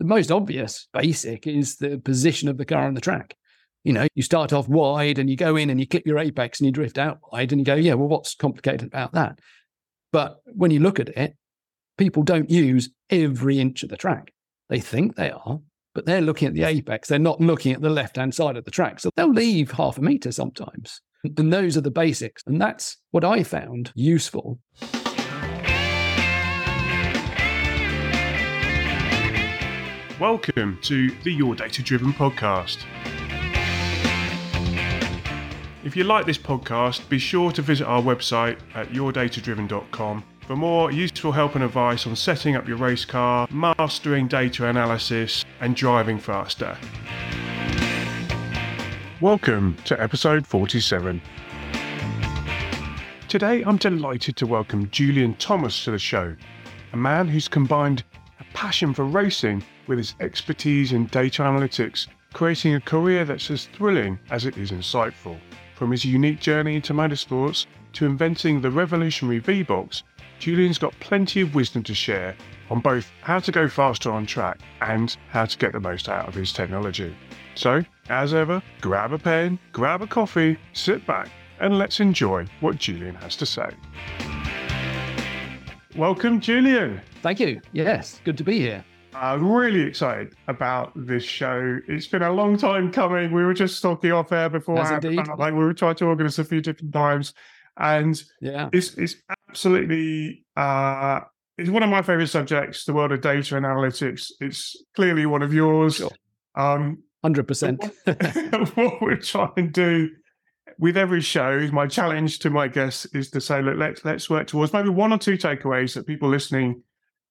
the most obvious basic is the position of the car on the track. You know, you start off wide and you go in and you clip your apex and you drift out wide and you go, yeah, well, what's complicated about that? But when you look at it, people don't use every inch of the track. They think they are, but they're looking at the apex. They're not looking at the left hand side of the track. So they'll leave half a meter sometimes. And those are the basics. And that's what I found useful. Welcome to the Your Data Driven podcast. If you like this podcast, be sure to visit our website at yourdatadriven.com for more useful help and advice on setting up your race car, mastering data analysis, and driving faster. Welcome to episode 47. Today, I'm delighted to welcome Julian Thomas to the show, a man who's combined a passion for racing with his expertise in data analytics, creating a career that's as thrilling as it is insightful. From his unique journey into motorsports to inventing the revolutionary V Box, Julian's got plenty of wisdom to share on both how to go faster on track and how to get the most out of his technology. So, as ever, grab a pen, grab a coffee, sit back, and let's enjoy what Julian has to say. Welcome, Julian. Thank you. Yes, good to be here. I'm really excited about this show. It's been a long time coming. We were just talking off air before. Like we were trying to organize a few different times, and yeah, it's it's absolutely uh, it's one of my favorite subjects. The world of data and analytics. It's clearly one of yours. Sure. Um, Hundred percent. What we're trying to do with every show, my challenge to my guests is to say, look, let's let's work towards maybe one or two takeaways that people listening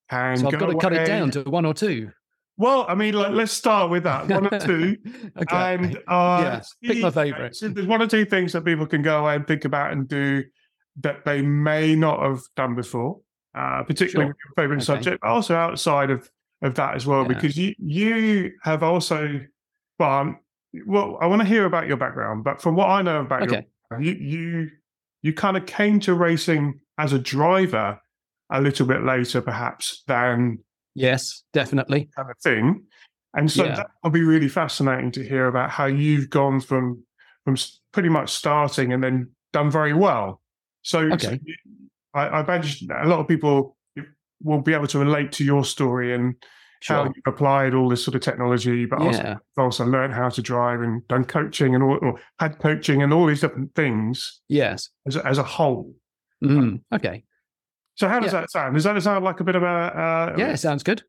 can. So I've got to cut it down to one or two. Well, I mean, like, let's start with that one or two, okay. and uh, yeah, pick my favorite. There's one or two things that people can go away and think about and do that they may not have done before, uh, particularly sure. with your favorite okay. subject, but also outside of of that as well, yeah. because you you have also well, um, well, I want to hear about your background, but from what I know about okay. your, you you you kind of came to racing as a driver a little bit later, perhaps than yes, definitely kind of thing. And so yeah. that will be really fascinating to hear about how you've gone from from pretty much starting and then done very well. So, okay. so I, I imagine a lot of people will be able to relate to your story and sure. how you've applied all this sort of technology, but yeah. also also learned how to drive and done coaching and all, or had coaching and all these different things. Yes, as a, as a whole. Mm, okay. So how does yeah. that sound? Does that sound like a bit of a uh, yeah? It sounds good.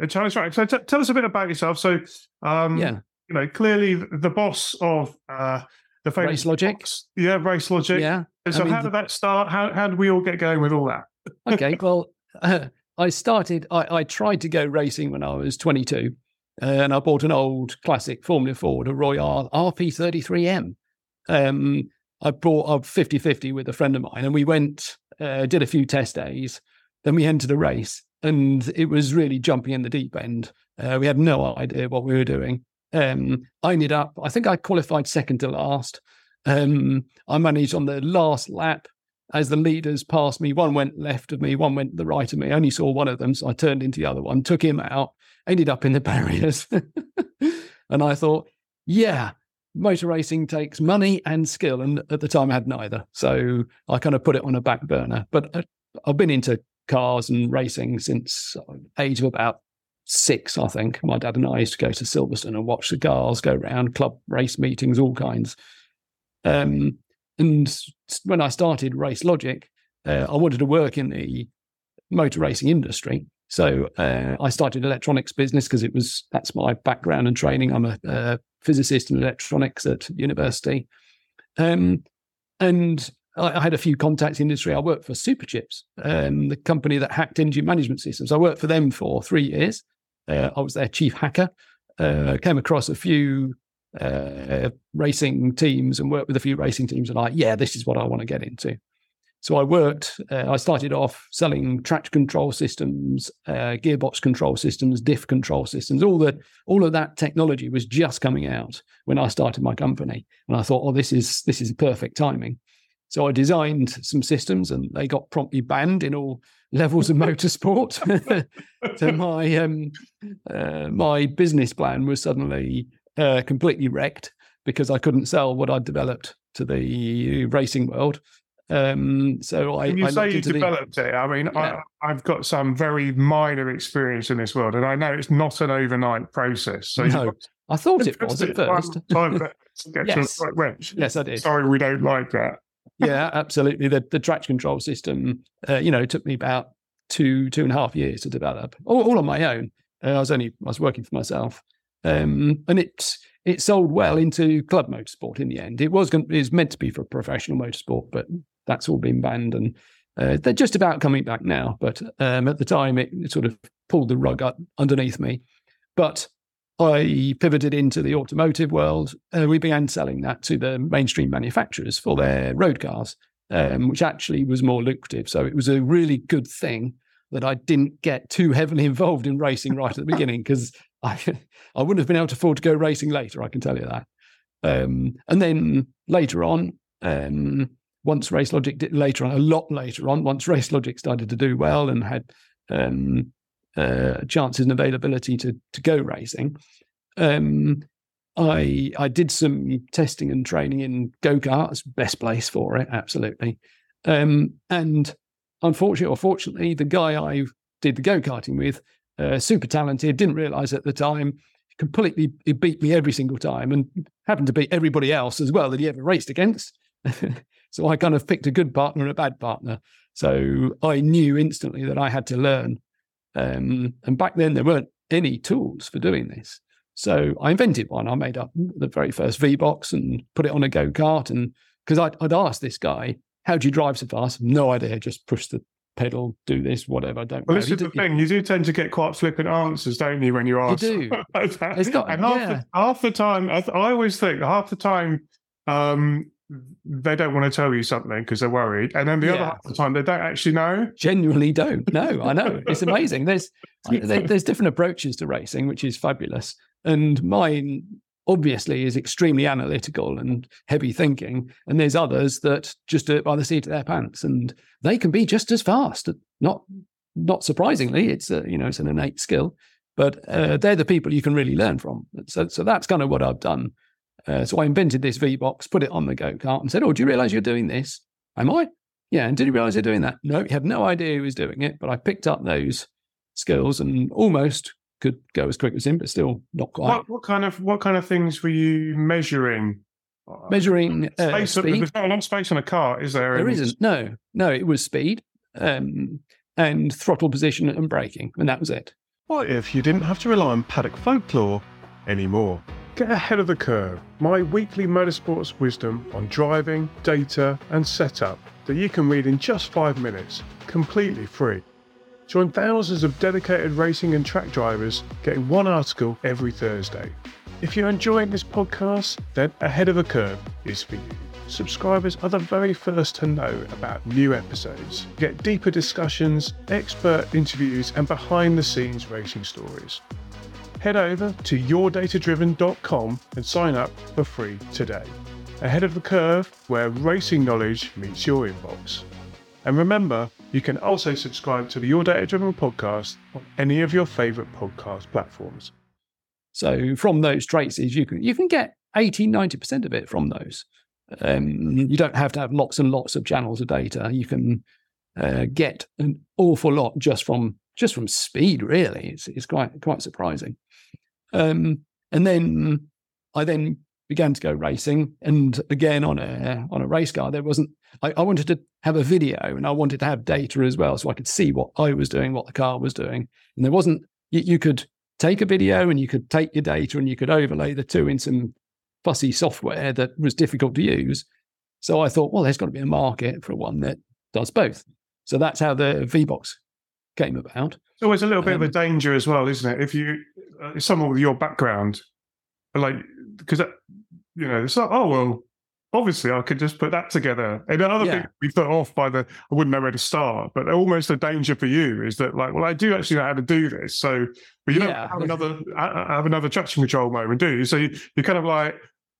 A, challenge, right? So t- tell us a bit about yourself. So um, yeah, you know, clearly the boss of uh, the famous Race Logic. Box, yeah, Race Logic. Yeah. So I mean, how did that start? How how did we all get going with all that? okay, well, uh, I started, I, I, tried to go racing when I was 22, uh, and I bought an old classic Formula Ford, a Royale RP33M. Um, I bought a 50 50 with a friend of mine, and we went, uh, did a few test days. Then we entered a race, and it was really jumping in the deep end. Uh, we had no idea what we were doing. Um, I ended up, I think I qualified second to last. Um, I managed on the last lap as the leaders passed me, one went left of me, one went the right of me. I only saw one of them, so I turned into the other one, took him out, ended up in the barriers. and I thought, yeah, motor racing takes money and skill. And at the time, I had neither. So I kind of put it on a back burner. But uh, I've been into cars and racing since age of about six, I think. My dad and I used to go to Silverstone and watch the cars go around, club race meetings, all kinds. Um, and when I started Race Logic, uh, I wanted to work in the motor racing industry. So uh, I started electronics business because it was that's my background and training. I'm a, a physicist in electronics at university, um, and I, I, had a few contacts in the industry. I worked for Superchips, um, the company that hacked engine management systems. I worked for them for three years. Uh, I was their chief hacker. Uh, came across a few uh, racing teams and worked with a few racing teams and like, yeah, this is what I want to get into. So I worked, uh, I started off selling traction control systems, uh, gearbox control systems, diff control systems, all that, all of that technology was just coming out when I started my company. And I thought, oh, this is, this is perfect timing. So I designed some systems and they got promptly banned in all, levels of motorsport. so my um, uh, my business plan was suddenly uh, completely wrecked because I couldn't sell what I'd developed to the racing world. Um, so I. You I say you the, developed it, I mean, Yeah. I, I've got some very minor experience in this world, and I know it's not an overnight process. So No, I thought it was at first. time to get Yes. to the right wrench. yes, I did. Sorry, we don't like that. yeah, absolutely. The the traction control system, uh, you know, took me about two two and a half years to develop, all, all on my own. Uh, I was only I was working for myself, um, and it it sold well into club motorsport in the end. It was going, it was meant to be for professional motorsport, but that's all been banned, and uh, they're just about coming back now. But um, at the time, it, it sort of pulled the rug up underneath me. But I pivoted into the automotive world. Uh, we began selling that to the mainstream manufacturers for their road cars, um, which actually was more lucrative. So it was a really good thing that I didn't get too heavily involved in racing right at the beginning because I I wouldn't have been able to afford to go racing later. I can tell you that. Um, and then later on, um, once Race Logic did later on, a lot later on, once Race Logic started to do well and had um, uh, chances and availability to to go racing, um, I I did some testing and training in go karts, best place for it, absolutely. Um, and unfortunately or fortunately, the guy I did the go karting with, uh, super talented, didn't realize at the time, completely he beat me every single time, and happened to beat everybody else as well that he ever raced against. so I kind of picked a good partner and a bad partner. So I knew instantly that I had to learn. Um, and back then there weren't any tools for doing this. So I invented one. I made up the very first V box and put it on a go kart. And because I'd, I'd asked this guy, "How do you drive so fast?" No idea. Just push the pedal, do this, whatever. I don't Well, know. this is the thing. You do tend to get quite flippant answers, don't you, when you ask? You do. It's got- and half, yeah. the, half the time, I, th- I always think half the time um, they don't want to tell you something because they're worried, and then the other Yeah. half the time they don't actually know. genuinely don't. No, I know it's amazing. There's there's different approaches to racing, which is fabulous. And mine obviously is extremely analytical and heavy thinking. And there's others that just do it by the seat of their pants, and they can be just as fast. Not not surprisingly, it's a you know it's an innate skill, but uh, they're the people you can really learn from. So so that's kind of what I've done. Uh, so I invented this V box, put it on the go kart, and said, "Oh, do you realize you're doing this? Am I? Yeah. And did you realize you're doing that? No, he had no idea he was doing it, but I picked up those skills and almost could go as quick as him, but still not quite. What, what kind of what kind of things were you measuring? Measuring uh, Space, speed. there's not a lot of space on a car, is there? There And- isn't. No, no, it was speed um, and throttle position and braking, and that was it. What if you didn't have to rely on paddock folklore anymore? Get ahead of the curve. My weekly motorsports wisdom on driving, data, and setup that you can read in just five minutes, completely free. Join thousands of dedicated racing and track drivers getting one article every Thursday. If you're enjoying this podcast, then Ahead of the Curve is for you. Subscribers are the very first to know about new episodes. Get deeper discussions, expert interviews, and behind the scenes racing stories. Head over to yourdatadriven.com and sign up for free today. Ahead of the curve, where racing knowledge meets your inbox. And remember, you can also subscribe to the Your Data Driven podcast on any of your favorite podcast platforms. So from those traces, you can you can get 80, 90% of it from those. Um, you don't have to have lots and lots of channels of data. You can uh, get an awful lot just from just from speed. Really, it's it's quite quite surprising. Um, and then I then began to go racing, and again on a on a race car, there wasn't. I, I wanted to have a video, and I wanted to have data as well, so I could see what I was doing, what the car was doing, and there wasn't. You, you could take a video, and you could take your data, and you could overlay the two in some fussy software that was difficult to use. So I thought, well, there's got to be a market for one that does both. So that's how the VBox came about. It's always a little bit of a Um, danger as well, isn't it? If you, uh, if someone with your background, like, because, you know, it's like, oh, well, obviously I could just put that together. And other Yeah. people be put off by the, I wouldn't know where to start. But almost a danger for you is that, like, well, I do actually know how to do this. So, but you Yeah. don't have another, ha- have another traction control moment, do you? So you, you're kind of like,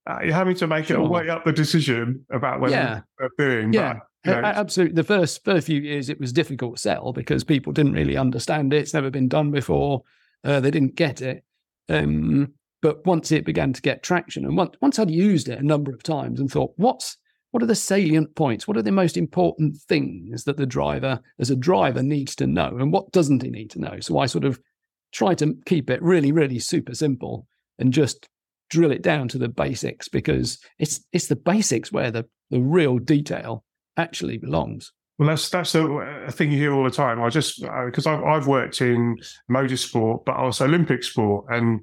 uh, you're having to make it Sure. weigh up the decision about whether Yeah. you're doing. Yeah. You know, absolutely. The first first few years, it was difficult to sell because people didn't really understand it. It's never been done before. Uh, they didn't get it. Um, but once it began to get traction, and once once I'd used it a number of times and thought, what's what are the salient points? What are the most important things that the driver, as a driver, needs to know, and what doesn't he need to know? So I sort of try to keep it really, really super simple and just drill it down to the basics because it's it's the basics where the the real detail actually belongs. Well, that's that's a, a thing you hear all the time. I just because uh, I've I've worked in motorsport, but also Olympic sport, and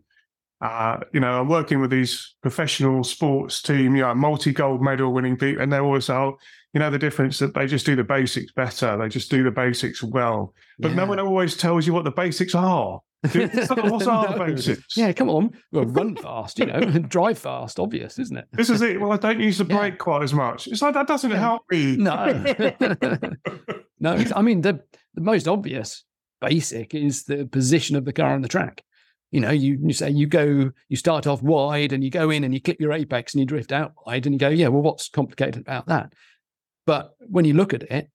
uh, you know I'm working with these professional sports team, you know, multi gold medal winning people, and they're always oh, you know the difference that they just do the basics better, they just do the basics well, but yeah. no one always tells you what the basics are. What's our no. basics? Yeah, come on. Well, run fast, you know, drive fast, obvious, isn't it? This is it. Well, I don't use the brake yeah. quite as much. It's like that doesn't yeah. help me. No. no, I mean, the, the most obvious basic is the position of the car on the track. You know, you, you say you go, you start off wide and you go in and you clip your apex and you drift out wide and you go, yeah, well, what's complicated about that? But when you look at it,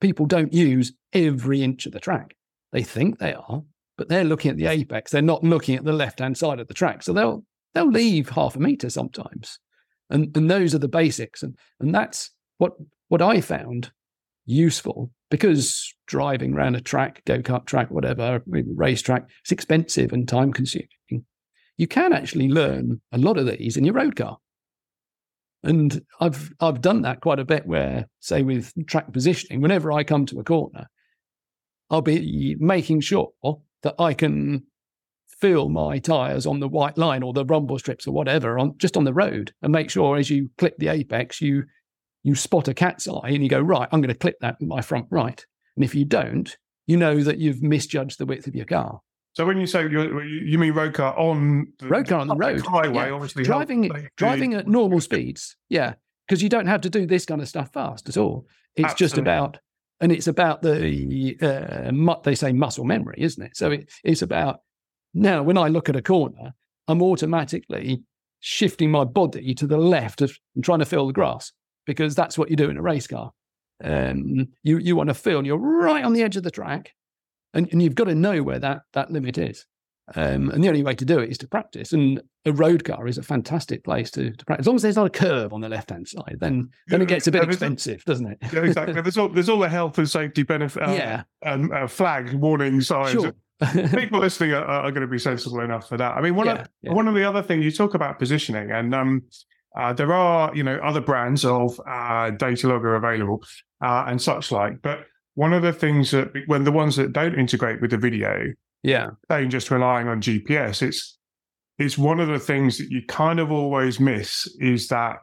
people don't use every inch of the track. They think they are, but they're looking at the apex. They're not looking at the left hand side of the track. So they'll they'll leave half a meter sometimes. And and those are the basics. And and that's what what I found useful because driving around a track, go kart track, whatever, race track, it's expensive and time consuming. You can actually learn a lot of these in your road car. And I've I've done that quite a bit where, say with track positioning, whenever I come to a corner, I'll be making sure that I can feel my tires on the white line or the rumble strips or whatever on just on the road and make sure as you clip the apex you you spot a cat's eye and you go right i'm going to clip that with my front right. And if you don't you know that you've misjudged the width of your car. So when you say you mean road car on the road car on the road. highway yeah. obviously driving driving at normal speeds. Yeah. Because you don't have to do this kind of stuff fast at all. It's Absolutely. just about and it's about the uh, they say muscle memory, isn't it? So it, it's about now when I look at a corner, I'm automatically shifting my body to the left of, and trying to feel the grass because that's what you do in a race car. Um, you you want to feel, and you're right on the edge of the track, and, and you've got to know where that that limit is. Um, and the only way to do it is to practice. And a road car is a fantastic place to, to practice. As long as there's not a curve on the left hand side, then then it gets a bit expensive, doesn't it? yeah, exactly. There's all there's all the health and safety benefit. Uh, yeah. Um, uh, flag warning signs. Sure. People listening are, are, going to be sensible enough for that. I mean, one yeah, of yeah. one of the other things you talk about positioning, and um, uh, there are you know other brands of uh, data logger available uh, and such like, but one of the things that when the ones that don't integrate with the video yeah. Saying just relying on GPS. It's it's one of the things that you kind of always miss is that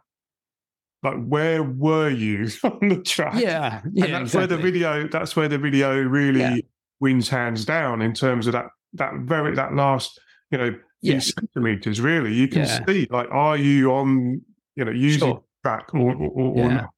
like where were you on the track? Yeah. yeah and that's exactly. where the video that's where the video really yeah. wins hands down in terms of that that very that last, you know, few yeah. centimeters really. You can yeah. see like are you on, you know, using sure. track or, or, or, not?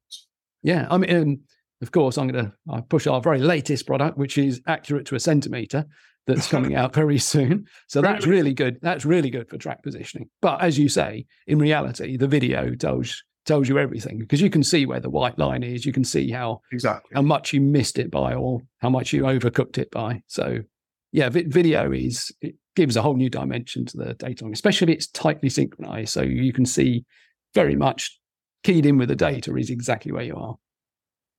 Yeah. I mean um, of course, I'm going to push our very latest product, which is accurate to a centimeter that's coming out very soon. So that's really good. That's really good for track positioning. But as you say, in reality, the video tells tells you everything because you can see where the white line is. You can see how exactly how much you missed it by or how much you overcooked it by. So yeah, vi- video is it gives a whole new dimension to the data, especially if it's tightly synchronized. So you can see very much keyed in with the data is exactly where you are.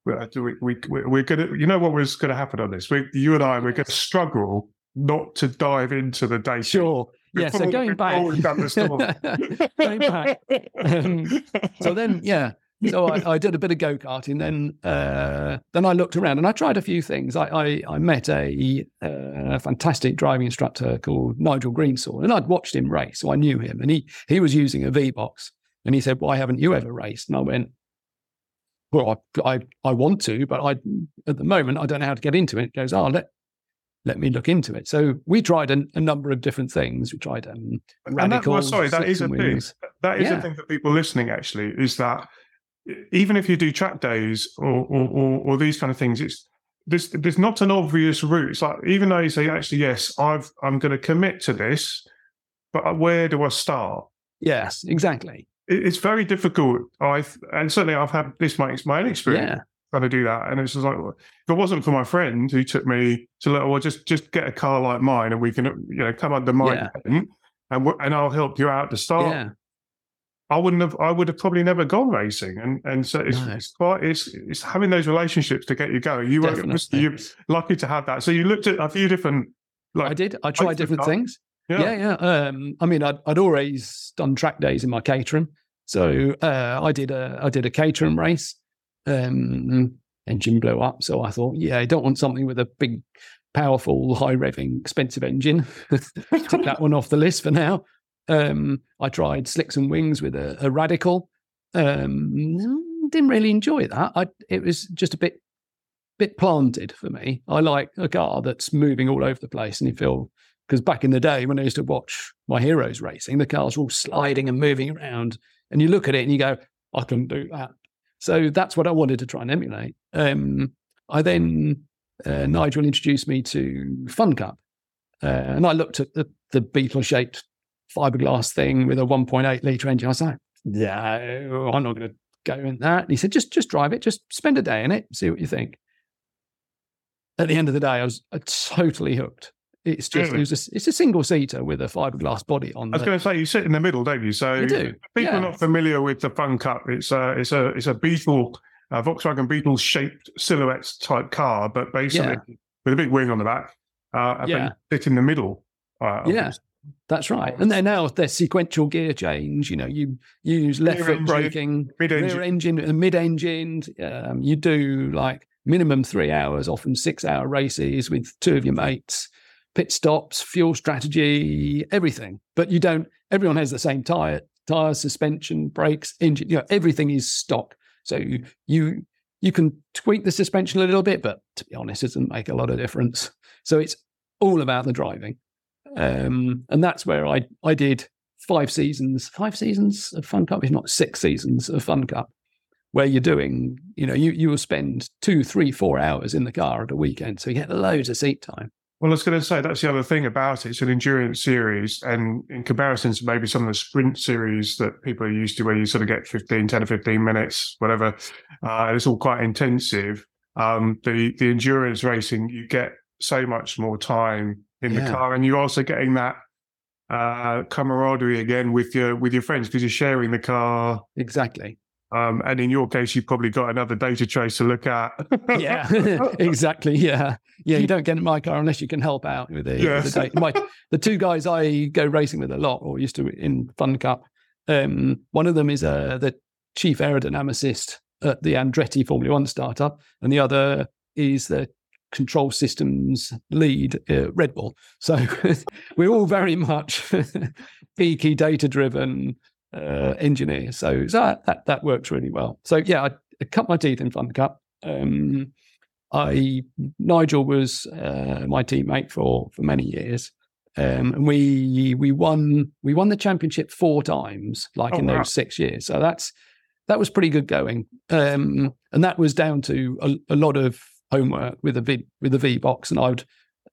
We, we, we, we're going to, you know what was going to happen on this? We, you and I, we're going to struggle not to dive into the data. Sure. Yeah. So going back, going back. Um, so then, yeah. So I, I, did a bit of go karting. Then, uh, then I looked around and I tried a few things. I, I, I met a, uh, fantastic driving instructor called Nigel Greensall, and I'd watched him race, so I knew him. And he he was using a V box, and he said, "Why haven't you ever raced?" And I went, "Well, I I, I want to, but I at the moment I don't know how to get into it." He goes, "Oh, let let me look into it. So we tried a, a number of different things. We tried um, and well, sorry, that is a thing. That is yeah. a thing for people listening. Actually, is that even if you do track days or or, or, or these kind of things, it's there's there's not an obvious route. It's like even though you say actually yes, I've I'm going to commit to this, but where do I start? Yes, exactly. It, it's very difficult. I and certainly I've had this my my own experience. Yeah to do that, and it's just like if it wasn't for my friend who took me to let, well, just just get a car like mine, and we can you know come under my Yeah. tent, and and I'll help you out to start. Yeah. I wouldn't have. I would have probably never gone racing, and and so it's, No. it's quite it's it's having those relationships to get you going. You were you're lucky to have that. So you looked at a few different like I did. I tried different things. yeah, Yeah, yeah. Um, I mean, I'd, I'd always done track days in my Caterham, so uh, I did a I did a Caterham race. Um, engine blew up, so I thought, yeah, I don't want something with a big, powerful, high revving, expensive engine. Took that one off the list for now. Um, I tried slicks and wings with a, a radical. Um, didn't really enjoy that. I it was just a bit bit planted for me. I like a car that's moving all over the place, and you feel because back in the day when I used to watch my heroes racing, the cars were all sliding and moving around, and you look at it and you go, I couldn't do that. So that's what I wanted to try and emulate. Um, I then uh, Nigel introduced me to Fun Cup, uh, and I looked at the, the beetle shaped fiberglass thing with a 1.8 liter engine. I was like, no, I'm not going to go in that. And he said, just just drive it, just spend a day in it, see what you think. At the end of the day, I was uh, totally hooked. It's just Really? it was a, it's a single seater with a fiberglass body on. I was the- going to say you sit in the middle, don't you? So You do, people yeah. are not familiar with the Fun Cup. It's a it's a it's a Beetle, a Volkswagen Beetle shaped silhouette type car, but basically Yeah. with a big wing on the back. Uh, Yeah. sit in the middle. Uh, Yeah. That's right. And then now there's sequential gear change. You know, you, you use left Rear foot engine, braking, mid-engine. rear engine, and mid engine. Um, you do like minimum three hours, often six hour races with two of your mates, pit stops, fuel strategy, everything. But you don't. Everyone has the same tire, tires, suspension, brakes, engine. You know, everything is stock. So you you you can tweak the suspension a little bit, but to be honest, it doesn't make a lot of difference. So it's all about the driving um, and that's where I I did five seasons, five seasons of Fun Cup, if not six seasons of Fun Cup, where you're doing, you know, you you will spend two, three, four hours in the car at a weekend, so you get loads of seat time. Well, I was going to say that's the other thing about it. It's an endurance series, and in comparison to maybe some of the sprint series that people are used to, where you sort of get 15, 10 or 15 minutes, whatever, uh, it's all quite intensive. Um, the the endurance racing, you get so much more time in the car, and you're also getting that uh, camaraderie again with your with your friends because you're sharing the car. Exactly. Um, and in your case, you've probably got another data trace to look at. Yeah, exactly. Yeah, yeah. You don't get in my car unless you can help out with the, with Yes. the. My the two guys I go racing with a lot, or used to in Fun Cup. Um, one of them is uh, the chief aerodynamicist at the Andretti Formula One startup, and the other is the control systems lead at Red Bull. So we're all very much geeky, data driven uh, engineers. So, so that, that works really well. So yeah, I, I cut my teeth in Fun Cup. Um, I Nigel was uh, my teammate for for many years, um, and we we won we won the championship four times, like Oh, in wow. those six years. So that's that was pretty good going, um, and that was down to a, a lot of homework with the V with the V box, and I'd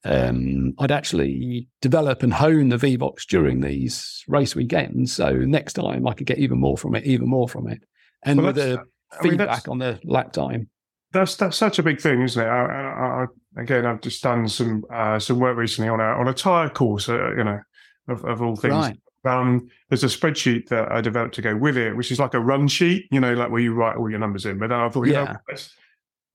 um, I'd actually develop and hone the V box during these race weekends. So next time I could get even more from it, even more from it, and Well, with the I mean, feedback on the lap time. That's that's such a big thing, isn't it? I, I, I, again, I've just done some uh, some work recently on a on a tire course, uh, you know, of, of all things. Right. Um, there's a spreadsheet that I developed to go with it, which is like a run sheet, you know, like where you write all your numbers in. But then I thought, you know, Yeah. let's-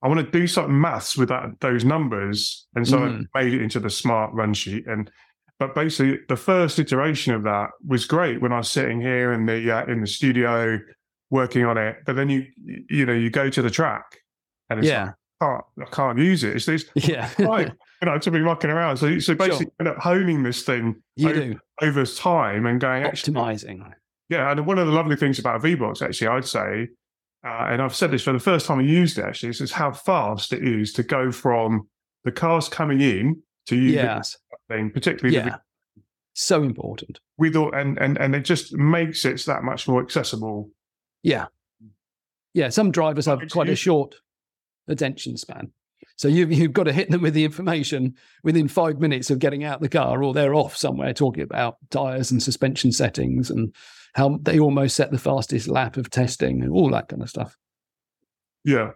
I want to do something maths with that those numbers, and so Mm. I made it into the smart run sheet. And but basically, the first iteration of that was great when I was sitting here in the uh, in the studio working on it. But then you you know you go to the track, and it's Yeah, can't, I can't use it. It's, it's yeah, right, you know, to be mucking around. So, so basically, you end up honing this thing you over, do over time and going, actually, optimizing. yeah. And one of the lovely things about VBox, actually, I'd say, uh, and I've said this for the first time I used it, actually, is, is how fast it is to go from the cars coming in to you Yes, the thing, particularly the, yeah, so important. with all, and, and, and it just makes it that much more accessible. Yeah, yeah. Some drivers have It's quite a short attention span, so you've you've got to hit them with the information within five minutes of getting out the car, or they're off somewhere talking about tires and suspension settings and how they almost set the fastest lap of testing and all that kind of stuff. Yeah.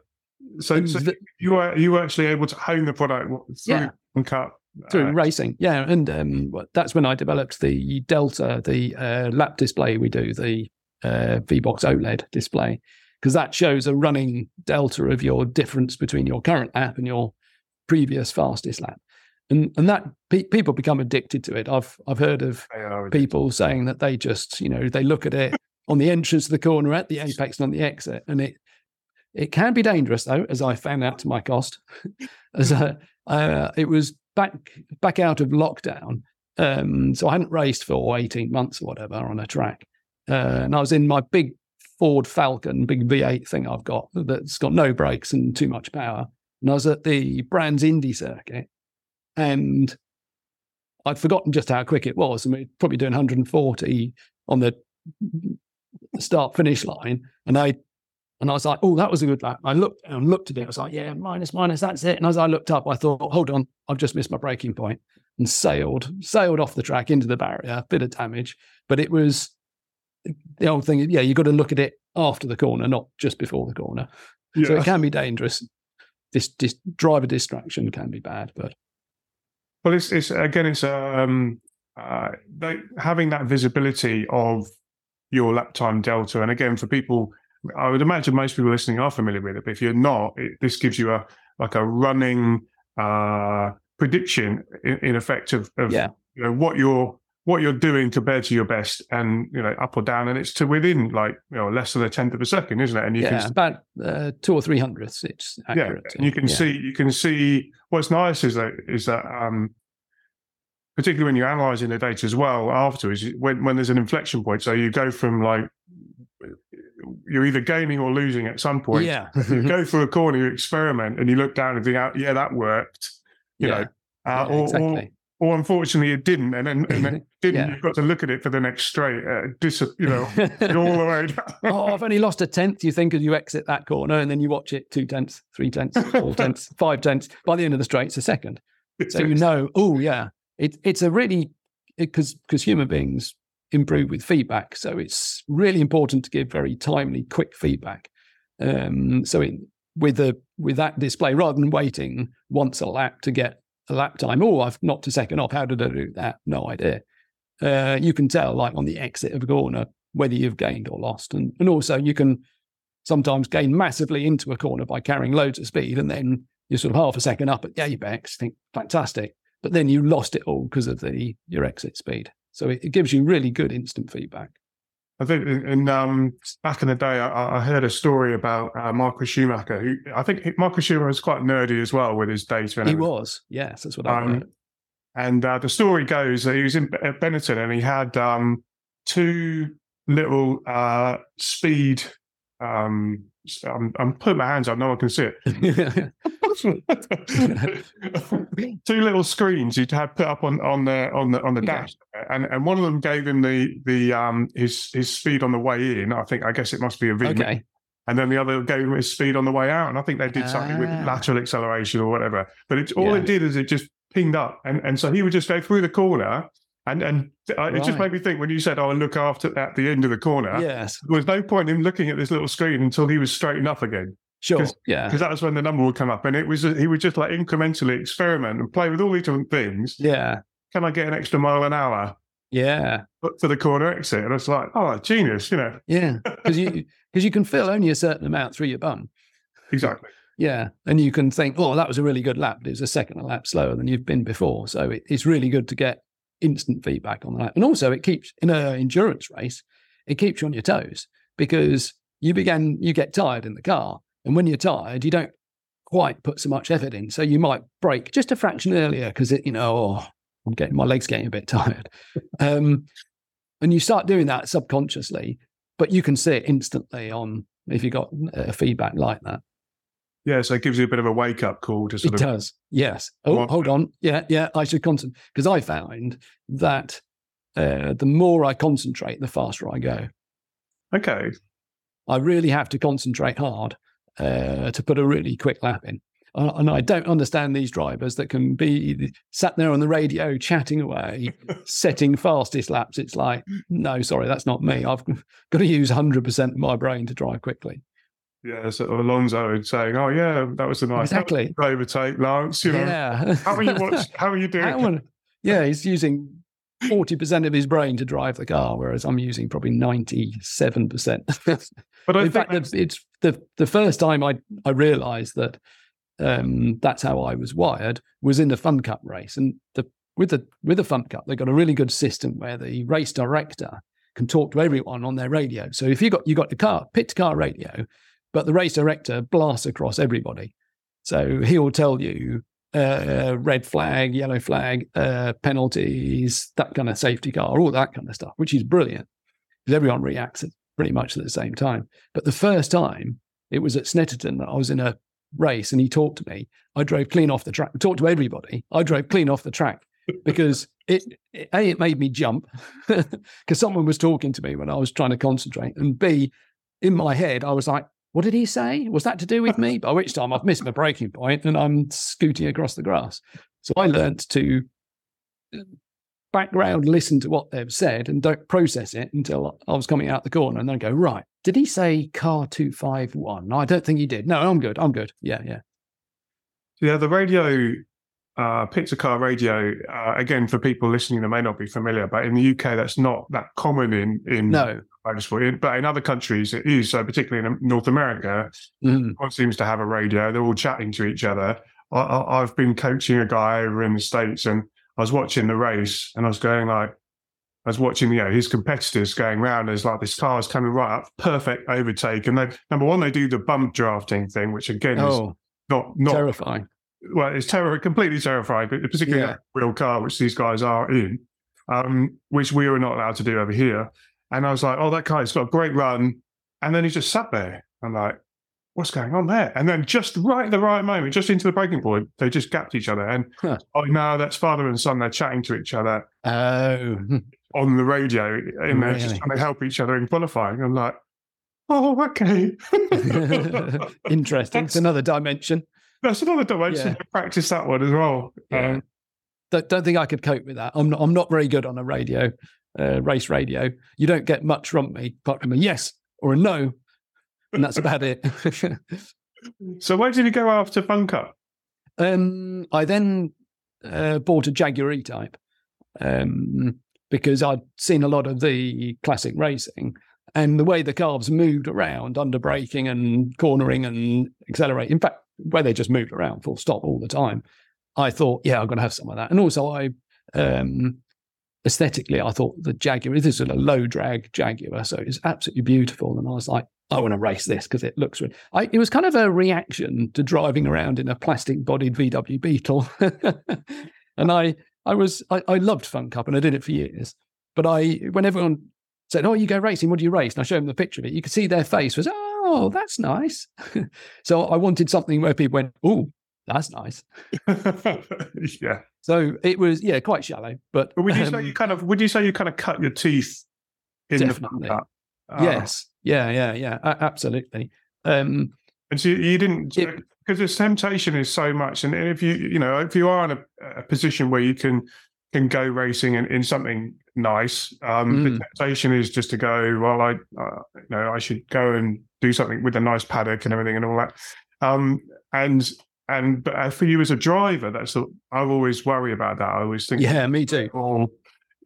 So, so the, you were you were actually able to hone the product through yeah. and cut through uh, racing, yeah, and um, that's when I developed the Delta, the uh, lap display we do, the uh, VBox OLED display, because that shows a running delta of your difference between your current lap and your previous fastest lap. And, and that pe- people become addicted to it. I've I've heard of people saying that they just you know they look at it on the entrance of the corner at the apex and on the exit, and it it can be dangerous though, as I found out to my cost. as a, uh, it was back back out of lockdown, um, so I hadn't raced for eighteen months or whatever on a track, uh, and I was in my big Ford Falcon, big V8 thing I've got that's got no brakes and too much power. And I was at the Brands Indy circuit, and I'd forgotten just how quick it was. I mean, probably doing 140 on the start finish line, and I and I was like, oh, that was a good lap. I looked and looked at it. I was like, yeah, minus, minus, that's it. And as I looked up, I thought, hold on, I've just missed my braking point and sailed, sailed off the track into the barrier, bit of damage. But it was the old thing. Yeah, you've got to look at it after the corner, not just before the corner. Yeah. So it can be dangerous. This, this driver distraction can be bad, but well, it's, it's again, it's um, uh, they, having that visibility of your lap time delta, and again, for people I would imagine most people listening are familiar with it, but if you're not, it, this gives you a like a running uh, prediction in, in effect of, of yeah. you know what you're what you're doing compared to your best, and you know up or down, and it's to within like you know less than a tenth of a second, isn't it? And you yeah, can about uh, two or three hundredths. It's accurate. Yeah, and you can yeah. see you can see what's nice is that is that um, particularly when you're analyzing the data as well afterwards, when when there's an inflection point, so you go from like you're either gaining or losing at some point. Yeah. you go through a corner, you experiment, and you look down and think, out, yeah, that worked. You yeah. know, uh, yeah, or, exactly. Or, or unfortunately it didn't, and then, and then didn't. yeah. You've got to look at it for the next straight. Uh, dis- you know, all the way. Down. oh, I've only lost a tenth. You think as you exit that corner, and then you watch it two tenths, three tenths, four tenths, five tenths. By the end of the straight, it's a second. So you know, oh yeah, it, it's a really because because human beings improve with feedback. So it's really important to give very timely, quick feedback. Um, so it, with the with that display, rather than waiting once a lap to get lap time, oh, I've knocked a second off. How did I do that? No idea. Uh, you can tell, like on the exit of a corner, whether you've gained or lost, and and also you can sometimes gain massively into a corner by carrying loads of speed, and then you're sort of half a second up at the apex. Think fantastic, but then you lost it all because of the your exit speed. So it, it gives you really good instant feedback. I think in, um, back in the day, I, I heard a story about uh, Michael Schumacher. Who I think Michael Schumacher was quite nerdy as well with his data. he was, yes, that's what I um, heard. And uh, the story goes that he was in Benetton and he had um, two little uh, speed um, I'm, I'm putting my hands up, no one can see it. Two little screens you'd have put up on on the on the on the dash, and and one of them gave him the the um his his speed on the way in. I think I guess it must be a V. Okay. And then the other gave him his speed on the way out, and I think they did something with ah. lateral acceleration or whatever. But it's all yeah. it did is it just pinged up, and and so he would just go through the corner and and right. Uh, it just made me think when you said, "Oh, look after at the end of the corner." Yes, there was no point in looking at this little screen until he was straightened up again. Sure, Cause, yeah, because that was when the number would come up, and it was he would just like incrementally experiment and play with all these different things. Yeah, can I get an extra mile an hour? Yeah, for the corner exit, and it's like, oh, genius, you know. Yeah, because you because you can fill only a certain amount through your bum. Exactly. Yeah, and you can think, oh, that was a really good lap. It was a second a lap slower than you've been before, so it, it's really good to get instant feedback on that. And also, it keeps in an endurance race, it keeps you on your toes because you begin you get tired in the car, and when you're tired, you don't quite put so much effort in. So you might brake just a fraction earlier because it, you know, oh, I'm getting my legs getting a bit tired, um, and you start doing that subconsciously, but you can see it instantly on if you got a feedback like that. Yeah, so it gives you a bit of a wake up call to sort it of. It does, yes. Oh, hold on. Yeah, yeah, I should concentrate because I found that uh, the more I concentrate, the faster I go. Okay. I really have to concentrate hard uh, to put a really quick lap in. Uh, and I don't understand these drivers that can be sat there on the radio chatting away, setting fastest laps. It's like, no, sorry, that's not me. I've got to use 100% of my brain to drive quickly. Yeah, sort of Alonso saying, "Oh yeah, that was a nice exactly overtake, Lance." You know, yeah. how are you watch, How are you doing? Yeah, he's using forty percent of his brain to drive the car, whereas I'm using probably ninety-seven percent. But I In fact, that's- the- it's the the first time I I realised that um, that's how I was wired was in the Fun Cup race, and the with the with the Fun Cup they've got a really good system where the race director can talk to everyone on their radio. So if you got you got the car pit car radio, but the race director blasts across everybody, so he'll tell you. Uh, red flag, yellow flag, uh, penalties, that kind of safety car, all that kind of stuff, which is brilliant because everyone reacts at pretty much at the same time. But the first time it was at Snetterton that I was in a race and he talked to me. I drove clean off the track, talked to everybody. I drove clean off the track because it, it A, it made me jump because someone was talking to me when I was trying to concentrate. And B, in my head, I was like, what did he say? Was that to do with me? By which time I've missed my braking point and I'm scooting across the grass. So I learned to background listen to what they've said and don't process it until I was coming out the corner and then go, right, did he say car 251? No, I don't think he did. No, I'm good. I'm good. Yeah, yeah. Yeah, the radio, uh, picture car radio, uh, again, for people listening that may not be familiar, but in the UK, that's not that common in, in No. But in other countries, it is. So, particularly in North America, Mhm. everyone seems to have a radio. They're all chatting to each other. I, I, I've been coaching a guy over in the States and I was watching the race and I was going like, I was watching, you know, his competitors going round. There's like this car is coming right up, perfect overtake. And they, number one, they do the bump drafting thing, which again is Oh, not, not terrifying. well, it's terror, completely terrifying, but particularly Yeah. a real car, which these guys are in, um, which we were not allowed to do over here. And I was like, oh, that guy's got a great run. And then he just sat there. I'm like, what's going on there? And then just right at the right moment, just into the braking point, they just gapped each other. And Huh. oh, no, that's father and son. They're chatting to each other Oh, on the radio and they're just trying to help each other in qualifying. I'm like, oh, okay. interesting. It's another dimension. That's another dimension. Yeah. Practice that one as well. Yeah. Um, Don't, don't think I could cope with that. I'm not, I'm not very good on a radio, uh, race radio. You don't get much from me apart from a yes or a no. And that's about it. so where did you go after Cup? Um, I then uh, bought a Jaguar E-Type um, because I'd seen a lot of the classic racing and the way the cars moved around under braking and cornering and accelerating. In fact, where they just moved around full stop all the time. I thought, yeah, I'm going to have some of that. And also, I um, aesthetically, I thought the Jaguar this is a low drag Jaguar, so it's absolutely beautiful. And I was like, I want to race this because it looks. Really, I, it was kind of a reaction to driving around in a plastic-bodied VW Beetle, and I, I was, I, I loved Fun Cup, and I did it for years. But I, when everyone said, "Oh, you go racing? What do you race?" and I showed them the picture of it, you could see their face was, "Oh, that's nice." so I wanted something where people went, "Oh, that's nice." yeah. So it was, yeah, quite shallow, but, But would you say um, you kind of would you say you kind of cut your teeth in Definitely. the Uh, yes, yeah, yeah, yeah, a- absolutely. Um, And so you didn't because the temptation is so much, and if you you know if you are in a, a position where you can can go racing in, in something nice, um, the Mm. temptation is just to go. Well, I uh, you know I should go and do something with a nice paddock and everything and all that. Um, and and but uh, for you as a driver, that's I always worry about that. I always think yeah, me too. or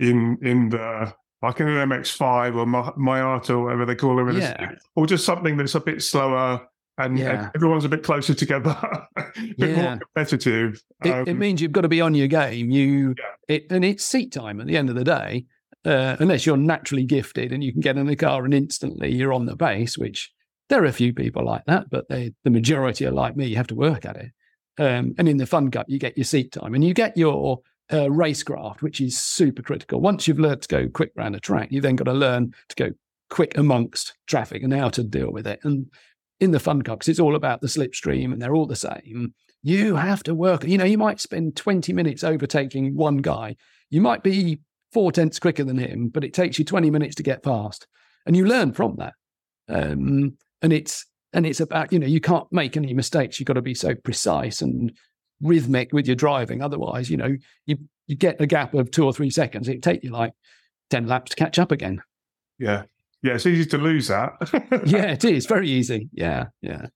in in the like in an MX5 or Mi- Miata or whatever they call them, Yeah. or just something that's a bit slower and, and everyone's a bit closer together, a bit Yeah. more competitive. It, it Um, means you've got to be on your game. You, Yeah. it, and it's seat time at the end of the day. Uh, unless you're naturally gifted and you can get in the car and instantly you're on the base, which there are a few people like that, but they, the majority are like me. You have to work at it. Um, and in the Fun Cup, you get your seat time and you get your uh, racecraft, which is super critical. Once you've learned to go quick around a track, you've then got to learn to go quick amongst traffic and how to deal with it. And in the Fun Cup, 'cause it's all about the slipstream and they're all the same, you have to work. You know, you might spend 20 minutes overtaking one guy. You might be four tenths quicker than him, but it takes you 20 minutes to get past. And you learn from that. Um, and it's and it's about, you know, you can't make any mistakes. You've got to be so precise and rhythmic with your driving. Otherwise, you know, you you get a gap of two or three seconds. It take you like 10 laps to catch up again. yeah. Yeah, it's easy to lose that. yeah, it is very easy. Yeah, yeah.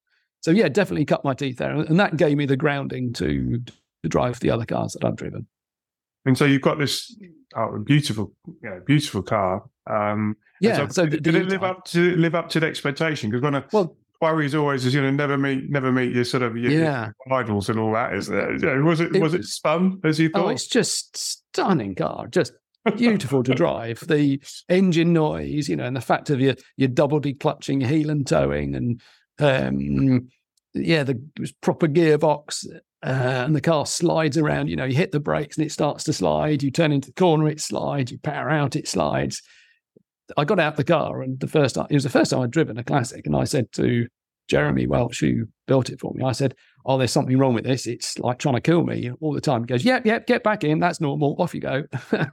So yeah, definitely cut my teeth there, and that gave me the grounding to to drive the other cars that I've driven. And so you've got this oh, beautiful, you know, beautiful car. Um, yeah. So, so did, did it live up to live up to the expectation? Because when I well, worry is always is you know never meet never meet your sort of your, yeah. Your idols and all that. Is there? was it, it was it fun as you thought? Oh, it's just stunning car, just beautiful to drive. The engine noise, you know, and the fact of your your double declutching, heel and towing, and um, yeah, the proper gearbox. Uh, and the car slides around. You know, you hit the brakes and it starts to slide. You turn into the corner, it slides. You power out, it slides. I got out the car, and the first time it was the first time I'd driven a classic, and I said to Jeremy Welch, who built it for me, I said, "Oh, there's something wrong with this. It's like trying to kill me all the time." He goes, "Yep, yep, get back in. That's normal. Off you go." I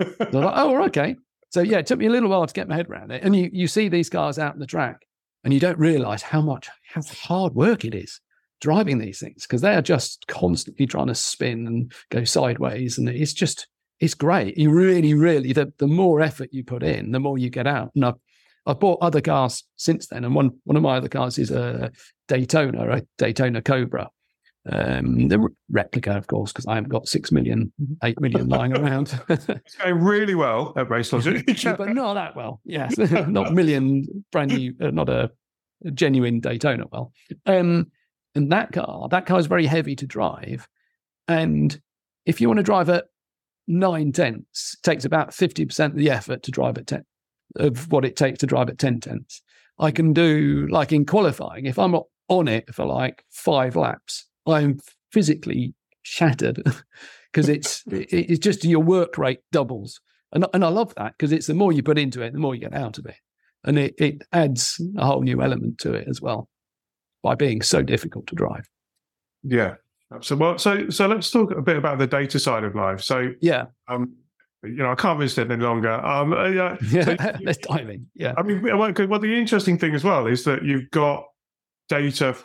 was like, "Oh, okay." So yeah, it took me a little while to get my head around it. And you you see these cars out in the track, and you don't realise how much how hard work it is driving these things because they are just constantly trying to spin and go sideways, and it's just it's great. You really, really the the more effort you put in, the more you get out. And I've I've bought other cars since then, and one one of my other cars is a Daytona, a Daytona Cobra. Um, the replica, of course, because I haven't got six million, eight million lying around. it's going really well at Race Logic, but not that well. Yes, not million brand new, uh, not a, a, genuine Daytona. Well, um, and that car, that car is very heavy to drive, and if you want to drive at nine tenths, takes about fifty percent of the effort to drive at ten of what it takes to drive at 10 tenths. I can do like in qualifying, if I'm on it for like five laps, I'm physically shattered because it's it's just your work rate doubles. And, and I love that because it's the more you put into it, the more you get out of it. And it, it adds a whole new element to it as well by being so difficult to drive. Yeah. So well, so so let's talk a bit about the data side of life. So yeah, um, you know, I can't resist it any longer. Um, uh, yeah, so, let's dive in. Yeah, I mean, well, well, the interesting thing as well is that you've got data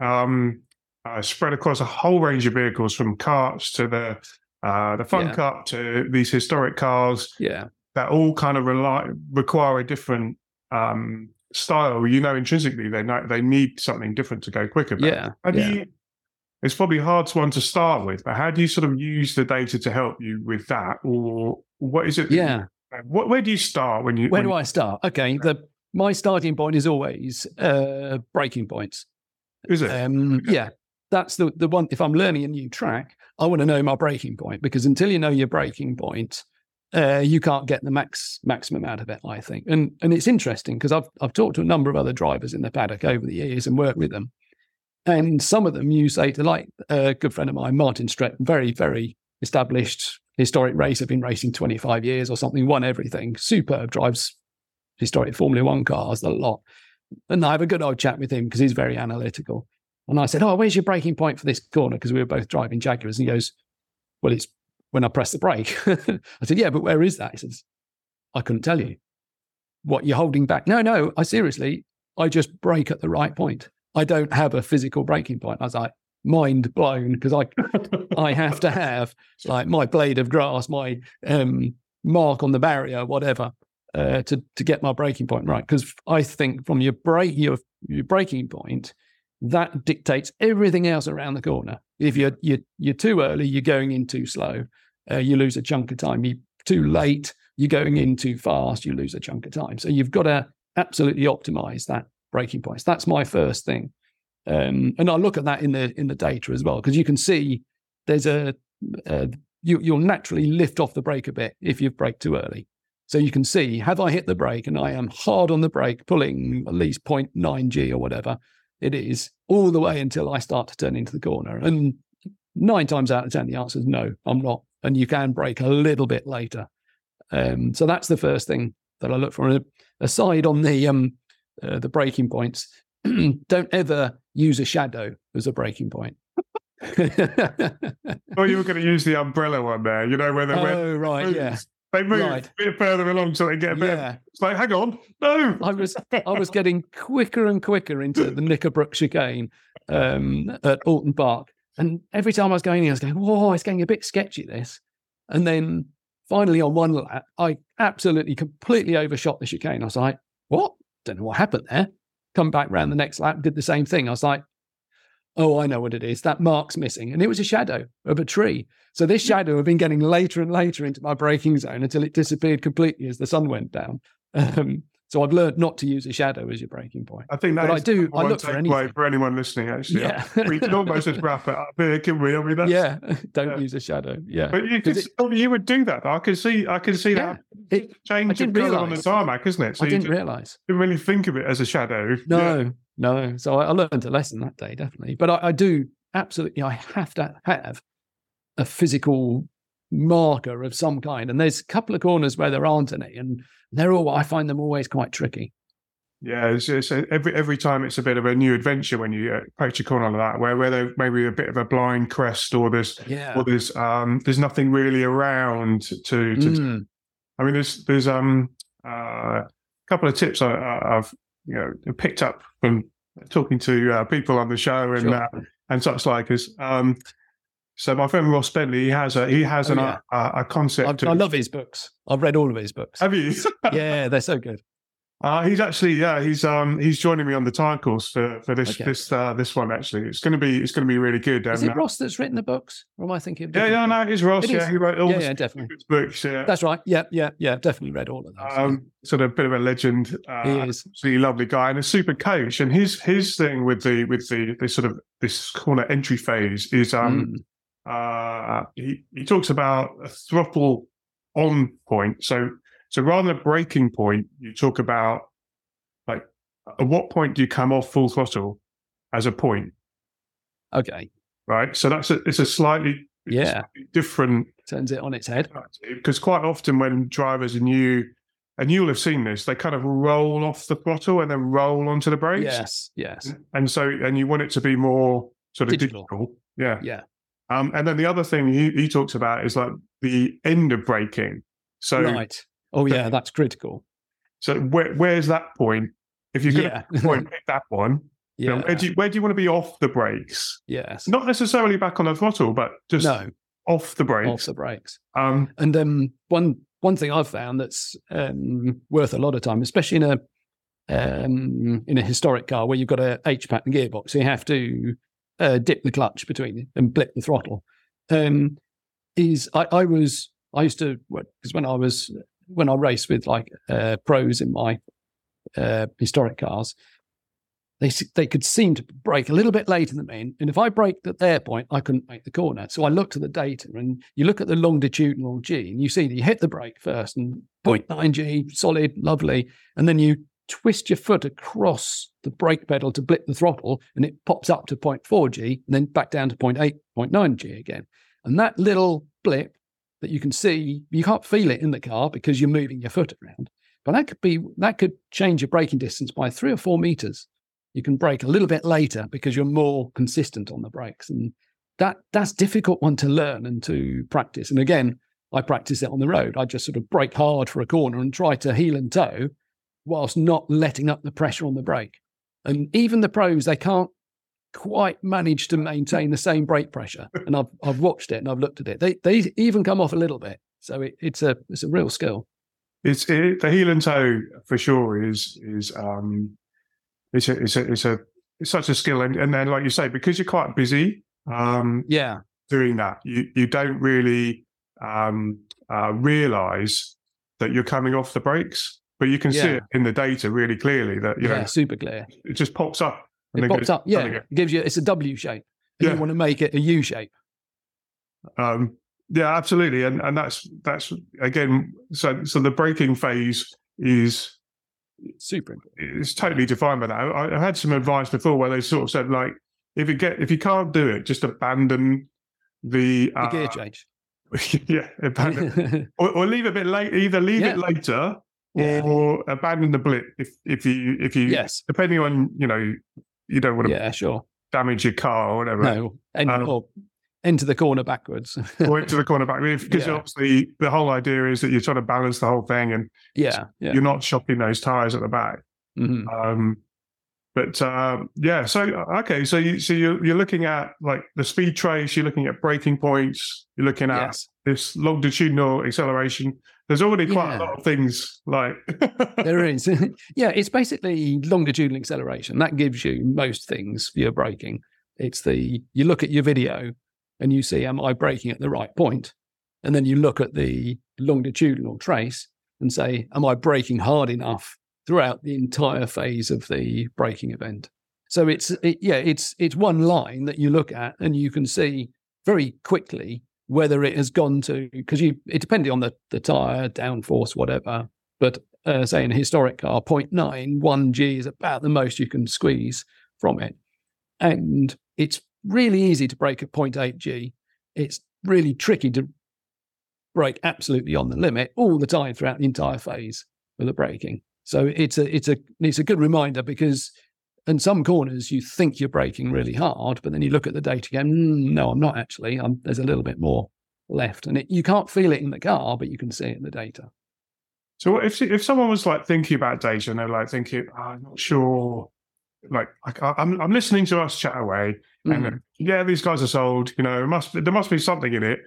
um, uh, spread across a whole range of vehicles, from karts to the uh, the fun yeah. cup to these historic cars. Yeah, that all kind of rely require a different um, style. You know, intrinsically they know, they need something different to go quicker. Yeah, and yeah. You, it's probably hard to one to start with, but how do you sort of use the data to help you with that, or what is it? Yeah. what, where do you start when you? Where when do I start? Okay, the my starting point is always uh, braking points. Is it? Um, yeah, that's the the one. If I'm learning a new track, I want to know my braking point because until you know your braking point, uh, you can't get the max maximum out of it. I think, and and it's interesting because I've I've talked to a number of other drivers in the paddock over the years and worked with them, and some of them you say to like a good friend of mine, Martin Stretton, very very established historic racer, been racing 25 years or something, won everything. Superb, drives historic Formula One cars a lot. And I have a good old chat with him because he's very analytical. And I said, Oh, where's your braking point for this corner? Because we were both driving Jaguars. And he goes, Well, it's when I press the brake. I said, Yeah, but where is that? He says, I couldn't tell you. What you're holding back? No, no, I seriously, I just brake at the right point. I don't have a physical braking point. I was like, mind blown because I I have to have like my blade of grass, my um, mark on the barrier, whatever, uh, to to get my braking point right. Because I think from your break your your braking point, that dictates everything else around the corner. If you're you're you're too early, you're going in too slow, uh, you lose a chunk of time. You too late, you're going in too fast, you lose a chunk of time. So you've got to absolutely optimize that braking points. That's my first thing. Um, and I look at that in the in the data as well because you can see there's a, a you, you'll naturally lift off the brake a bit if you've braked too early. So you can see have I hit the brake and I am hard on the brake, pulling at least 0.9 g or whatever it is all the way until I start to turn into the corner. And nine times out of ten, the answer is no, I'm not. And you can brake a little bit later. Um, so that's the first thing that I look for. Aside on the um, uh, the braking points, don't ever use a shadow as a braking point. well, you were going to use the umbrella one there, you know, where they oh, right, yeah. They move right. a bit further along so they get a bit. Yeah. It's like, hang on, no. I was I was getting quicker and quicker into the Knickerbrook chicane um, at Oulton Park, and every time I was going in, I was going, "Whoa, it's getting a bit sketchy." This, and then finally on one lap, I absolutely completely overshot the chicane. I was like, what? Don't know what happened there. Come back round the next lap, did the same thing. I was like, oh, I know what it is. That mark's missing. And it was a shadow of a tree. So this Hmm. shadow had been getting later and later into my braking zone until it disappeared completely as the sun went down. Um, so I've learned not to use a shadow as your braking point. I think that I do- I look for anything. for anyone listening. Actually, Yeah. we can almost just wrap it up here, can we? I mean, that's, yeah, don't yeah. use a shadow. Yeah. But you could, it- oh, you would do that. I can see. I can see Yeah. that It- change of colour on the tarmac, isn't it? So I didn't realise. didn't, really think of it as a shadow. Yeah. No. So I, I learned a lesson that day, definitely. But I, I do absolutely, I have to have a physical marker of some kind. And there's a couple of corners where there aren't any, and they're all, I find them always quite tricky. Yeah, it's, it's a, every every time it's a bit of a new adventure when you uh, approach a corner like that, where where there maybe a bit of a blind crest or there's Yeah. or there's um there's nothing really around to to. Mm, I mean, there's there's um uh, a couple of tips I, I- I've you know picked up from talking to uh, people on the show and Sure. uh, and such like as um. So my friend Ross Bentley, he has a he has Oh, an, yeah. a, a concept. I, I love his books. I've read all of his books. have you? yeah, they're so good. Uh, he's actually yeah he's um he's joining me on the time course for for this Okay. this uh, this one actually it's going to be it's going to be really good. Is it Ross that's written the books? Or am I thinking of yeah yeah no it is Ross It yeah is. he wrote all Yeah, yeah, definitely. books yeah That's right. Yeah, yeah, yeah. Definitely read all of those. yeah. um sort of a bit of a legend uh, he is. absolutely lovely guy and a super coach and his his thing with the with the this sort of this corner entry phase is um Mm, uh he he talks about a throttle on point so so rather than a braking point you talk about like at what point do you come off full throttle as a point okay. right so that's a it's a slightly Yeah. slightly different Turns it on its head. because quite often when drivers are new and you'll have seen this they kind of roll off the throttle and then roll onto the brakes Yes. Yes. and so and you want it to be more sort of Digital. digital, yeah Yeah. um and then the other thing he, he talks about is like the end of braking so right. Oh, yeah. That's critical. so where, where's that point if you're going Yeah. to point pick that one you know, yeah. where, do you, where do you want to be off the brakes yes. not necessarily back on the throttle but just no. off the brakes. Off the brakes. um And um, one one thing I've found that's um, worth a lot of time, especially in a um, in a historic car where you've got a H pattern gearbox, so you have to uh, dip the clutch between and blip the throttle. Um, is I, I was I used to because when I was when I race with like uh, pros in my uh, historic cars, they they could seem to brake a little bit later than me, and if I braked at their point, I couldn't make the corner. So I looked at the data, and you look at the longitudinal G, and you see that you hit the brake first, and 0.9 G, solid, lovely, and then you twist your foot across the brake pedal to blip the throttle, and it pops up to 0.4 G, and then back down to 0.8, 0.9 G again. And that little blip that you can see, you can't feel it in the car because you're moving your foot around. But that could be that could change your braking distance by three or four meters. You can brake a little bit later because you're more consistent on the brakes, and that that's difficult one to learn and to practice. And again, I practice it on the road. I just sort of brake hard for a corner and try to heel and toe, whilst not letting up the pressure on the brake. And even the pros, they can't quite manage to maintain the same brake pressure. And I've I've watched it and I've looked at it. They they even come off a little bit. So it, it's a it's a real skill. It's it, the heel and toe for sure is is um it's a it's a it's a it's such a skill and, and then like you say because you're quite busy um Yeah. doing that you you don't really um uh realize that you're coming off the brakes but you can see it in the data really clearly that you yeah, know super clear. it just pops up and It pops goes- up. Yeah. It gives you it's a W shape. And Yeah. you want to make it a U shape. Um, yeah, absolutely, and and that's that's again. So so the braking phase is Super It's totally defined by that. I, I had some advice before where they sort of said like, if you get if you can't do it, just abandon the, The uh, gear change. yeah, abandon or, or leave it a bit late. Either leave it Yeah. later Yeah. or abandon the blip if if you if you yes. depending on you know you don't want to Yeah, sure. damage your car or whatever. No. And Um, or enter the corner backwards. Or into the corner back because Yeah. obviously the whole idea is that you're trying to balance the whole thing and yeah. Yeah. you're not shocking those tires at the back. Mhm. Um, but um, yeah, so okay, so you so you're you're looking at like the speed trace, you're looking at braking points, you're looking at Yes. this longitudinal acceleration, there's already quite Yeah. a lot of things like there is. yeah, it's basically longitudinal acceleration. That gives you most things for your braking. It's the you look at your video and you see, am I braking at the right point? And then you look at the longitudinal trace and say, am I braking hard enough throughout the entire phase of the braking event? So it's it, yeah, it's it's one line that you look at and you can see very quickly whether it has gone to because you it depending on the the tire downforce whatever. But uh, say in a historic car 0.9 1 g is about the most you can squeeze from it. And it's really easy to brake at 0.8 g. It's really tricky to brake absolutely on the limit all the time throughout the entire phase of the braking. So it's a it's a it's a good reminder because in some corners you think you're braking really hard, but then you look at the data again. Mm, no, I'm not actually. I'm, there's a little bit more left, and it, you can't feel it in the car, but you can see it in the data. So if if someone was like thinking about data and they're like thinking, oh, I'm not sure, like I, I'm I'm listening to us chat away, and Mm. yeah, these guys are sold. You know, it must there must be something in it.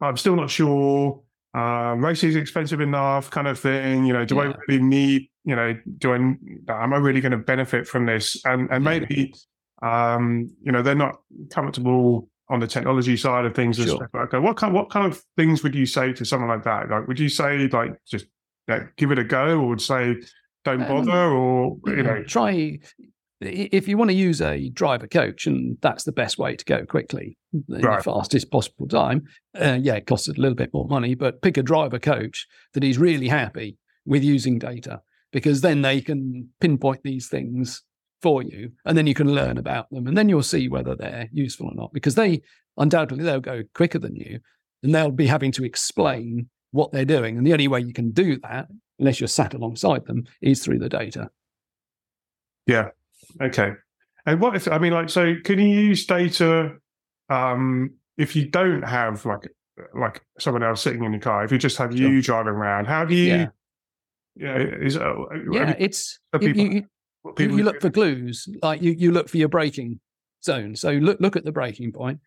I'm still not sure. Um, racing is expensive enough, kind of thing. You know, do Yeah. I really need? You know, do I? Am I really going to benefit from this? And and Yeah. maybe, um, you know, they're not comfortable on the technology side of things. and Sure. stuff like that. What kind what kind of things would you say to someone like that? Like, would you say like just you know, give it a go, or would say don't Um, bother, or you know, try if you want to use a driver coach, and that's the best way to go quickly in Right. the fastest possible time. Uh, yeah, it costs a little bit more money, but pick a driver coach that is really happy with using data because then they can pinpoint these things for you, and then you can learn about them, and then you'll see whether they're useful or not. Because they undoubtedly they'll go quicker than you, and they'll be having to explain what they're doing, and the only way you can do that, unless you're sat alongside them, is through the data. Okay. And what if I mean, like, so can you use data um, if you don't have like like someone else sitting in your car? If you just have you driving around, how do you? Yeah. Yeah, is uh, Yeah, it's people- you, you, people you look for clues, like you, you look for your braking zone. So look look at the braking point.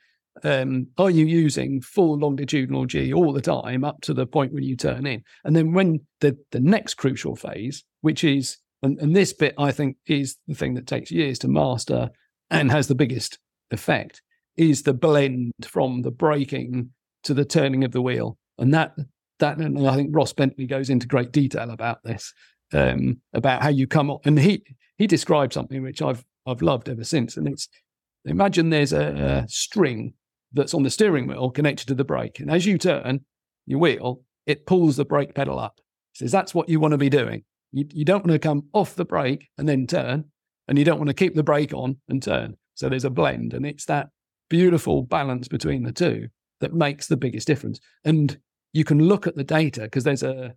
Um, are you using full longitudinal G all the time up to the point when you turn in? And then when the the next crucial phase, which is and, and this bit I think is the thing that takes years to master and has the biggest effect, is the blend from the braking to the turning of the wheel. And that that and I think Ross Bentley goes into great detail about this um, about how you come up. And he he described something which I've I've loved ever since. And it's imagine there's a, a string that's on the steering wheel connected to the brake, and as you turn your wheel, it pulls the brake pedal up. He says that's what you want to be doing. You you don't want to come off the brake and then turn, and you don't want to keep the brake on and turn. So there's a blend, and it's that beautiful balance between the two that makes the biggest difference. And you can look at the data because there's a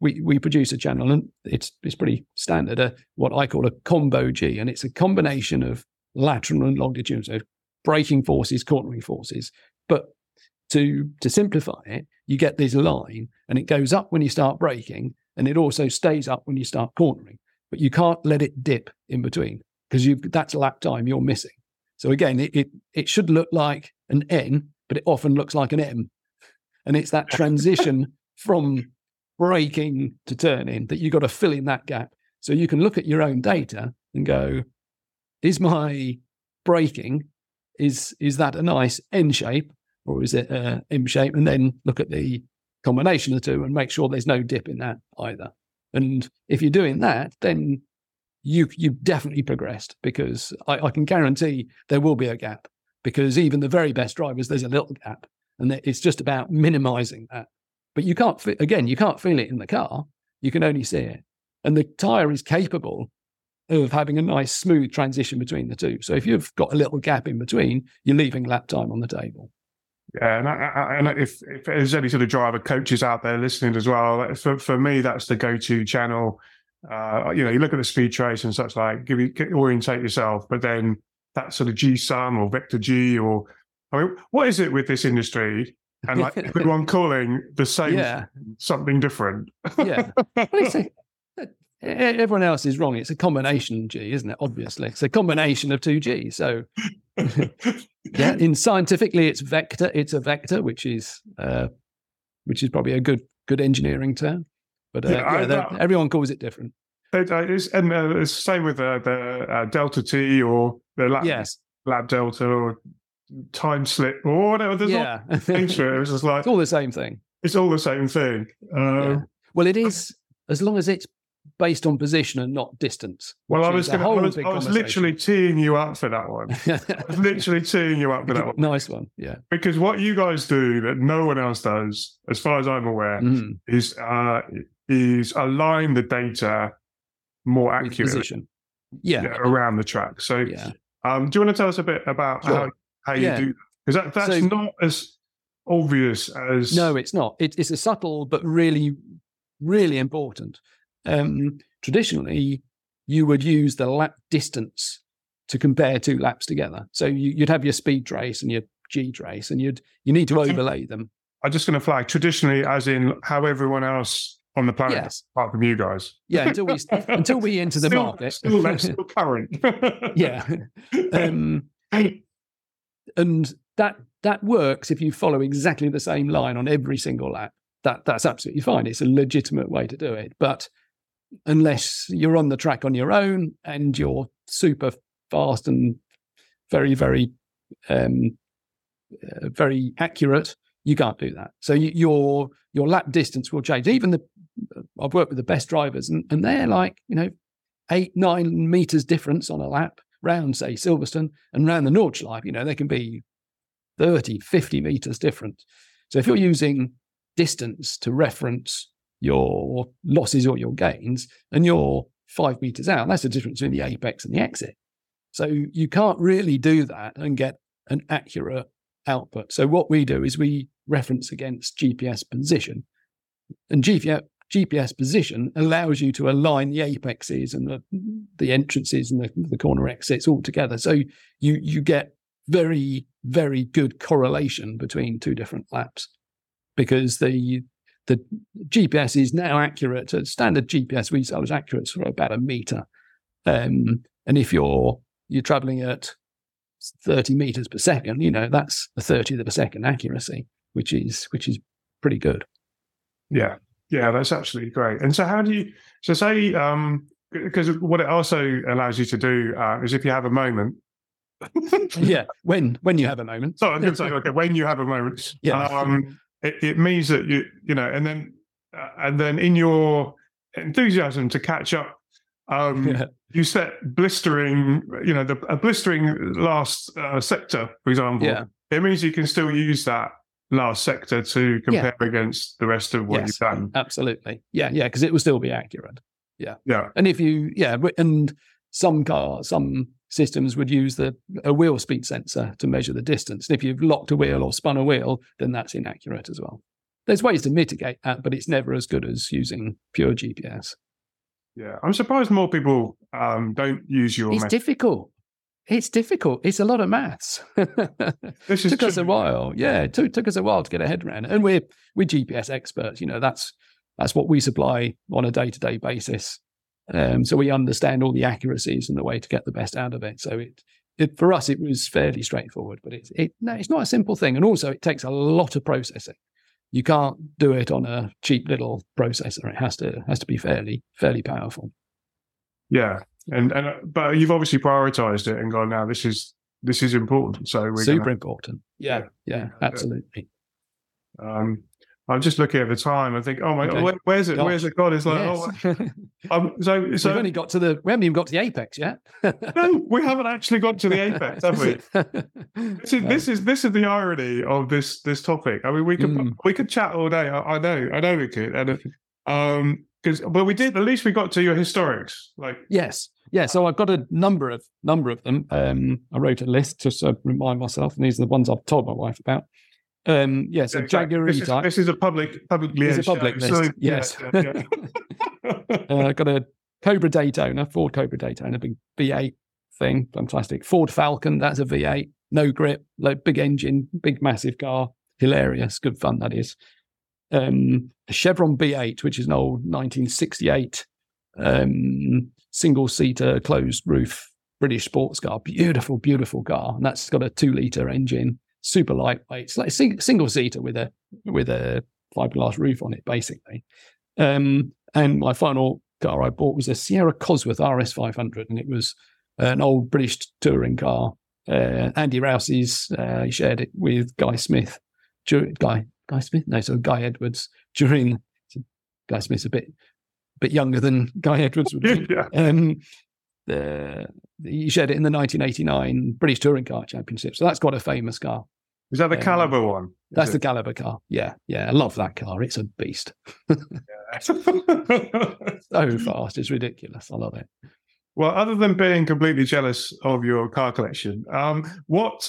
we we produce a channel and it's it's pretty standard, a, what I call a combo G, and it's a combination of lateral and longitudinal, so braking forces, cornering forces. But to to simplify it, you get this line, and it goes up when you start braking, and it also stays up when you start cornering. But you can't let it dip in between because that's lap time you're missing. So again, it, it it should look like an N, but it often looks like an M, and it's that transition from braking to turning that you've got to fill in that gap. So you can look at your own data and go, is my braking, is is that a nice N shape or is it a M shape? And then look at the combination of the two and make sure there's no dip in that either. And if you're doing that, then you you've definitely progressed because I, I can guarantee there will be a gap because even the very best drivers, there's a little gap. And it's just about minimizing that but you can't again you can't feel it in the car you can only see it and the tire is capable of having a nice smooth transition between the two so if you've got a little gap in between you're leaving lap time on the table Yeah, and, I, I, and if, if there's any sort of driver coaches out there listening as well, for, for me, that's the go-to channel. Uh, you know, you look at the speed trace and such like, give you orientate yourself, but then that sort of G sum or vector G or I mean, what is it with this industry? And like everyone calling the same yeah. something different? yeah. Well, it's a- everyone else is wrong. It's a combination g isn't it? Obviously. It's a combination of two g so yeah in scientifically it's vector it's a vector which is uh which is probably a good good engineering term. But uh, Yeah, yeah, I- they're- everyone calls it different. It, uh, it's, and uh, it's the same with uh, the uh, Delta T or the lab, yes. lap Delta or time slip or whatever. There's Yeah. things it's for it. It's just like all the same thing. it's all the same thing. Uh, Yeah. Well, it is as long as it's based on position and not distance. Well, I was going to. I was, I was literally teeing you up for that one. I was literally teeing you up for that one nice one. Yeah. because what you guys do that no one else does, as far as I'm aware, Mm, is uh, is align the data more accurately position. Yeah. yeah, around the track. So, Yeah. um, do you want to tell us a bit about how, Sure. how you Yeah. do that? Because that, that's So- not as obvious as No, it's not. It, it's a subtle but really, really important. Um, traditionally, you would use the lap distance to compare two laps together. So you, you'd have your speed trace and your G trace, and you'd you need to overlay them. I'm just going to flag traditionally, as in how everyone else on the planet, Yes. apart from you guys. Yeah, until we until we enter the still, market. Still, that's still current. yeah. Um, and that that works if you follow exactly the same line on every single lap. That that's absolutely fine. It's a legitimate way to do it. But unless you're on the track on your own and you're super fast and very very um, uh, very accurate, you can't do that. So you, your your lap distance will change. Even the I've worked with the best drivers, and, and they're like you know eight nine meters difference on a lap round say Silverstone and round the Nordschleife. You know they can be 30, 50 meters different. So if you're using distance to reference your losses or your gains, and you're five meters out, that's the difference between the apex and the exit. So you can't really do that and get an accurate output. So what we do is we reference against GPS position, and GPS GPS position allows you to align the apexes and the the entrances and the, the corner exits all together. So you you get very very good correlation between two different laps because the the GPS is now accurate. A standard GPS we sell is accurate for about a meter, um, and if you're you're traveling at 30 meters per second, you know that's a 30th of a second accuracy, which is which is pretty good. Yeah, yeah, that's absolutely great. And so, how do you? So, say, um, because what it also allows you to do uh, is if you have a moment. yeah, when when you have a moment. So I can say, okay, when you have a moment, Yeah. um, it, it means that you, you know, and then, uh, and then in your enthusiasm to catch up, um, Yeah. you set blistering, you know, the a blistering last uh, sector, for example. Yeah. It means you can still use that last sector to compare against the rest of what Yes. you've done. Absolutely. Yeah, yeah, because it will still be accurate. Yeah. Yeah. And if you, yeah, and some car, some systems would use the a wheel speed sensor to measure the distance. And if you've locked a wheel or spun a wheel, then that's inaccurate as well. There's ways to mitigate that, but it's never as good as using pure GPS. Yeah. I'm surprised more people um, don't use your It's method. difficult. It's difficult. It's a lot of maths. This is took us a while. Yeah, it took, took us a while to get a head around it. And we're we're GPS experts. You know, that's that's what we supply on a day to day basis. Um, so we understand all the accuracies and the way to get the best out of it. So it, it for us it was fairly straightforward. But it's it no, it's not a simple thing, and also it takes a lot of processing. You can't do it on a cheap little processor. It has to has to be fairly fairly powerful. Yeah. And, and, but you've obviously prioritized it and gone, now this is, this is important. So we're Super gonna, important. Yeah, yeah, Yeah. absolutely. um, I'm just looking at the time. I think, oh my Okay. God, where, where's it? Gosh. Where's it gone? It's like, Yes. oh, um, so, We've so only got to the we haven't even got to the apex yet. no, we haven't actually got to the apex, have we? This is, this is this is the irony of this this topic. I mean, we could Mm. we could chat all day. I, I know, I know we could, and um, because but we did. At least we got to your historics. Like, Yes. Yeah. So I've got a number of number of them. Um, I wrote a list just to remind myself, and these are the ones I've told my wife about. Um, yeah. So exactly. Jaguar this, this is a public publicly It's a show, public so, list. yeah, yes. yeah, yeah. uh, got a Cobra Daytona, Ford Cobra Daytona, big V8 thing, fantastic. Ford Falcon, that's a V8, no grip, like big engine, big massive car, hilarious, good fun that is. Um, a Chevron B8, which is an old 1968 um, single seater closed roof British sports car, beautiful, beautiful car, and that's got a two liter engine, super lightweight, it's like a sing- single seater with a with a fiberglass roof on it, basically. Um, and my final car I bought was a Sierra Cosworth RS500, and it was an old British touring car. Uh, Andy Rouse's, uh, he shared it with Guy Smith, Guy Guy Smith, no, so Guy Edwards during. Guy Smith's a bit bit younger than Guy Edwards would be. yeah. Um, the, he shared it in the 1989 British Touring Car Championship. So that's quite a famous car. Is that the um, Kaliber one? That's it? the Kaliber car. Yeah, yeah. I love that car. It's a beast. so fast. It's ridiculous. I love it. Well, other than being completely jealous of your car collection, um, what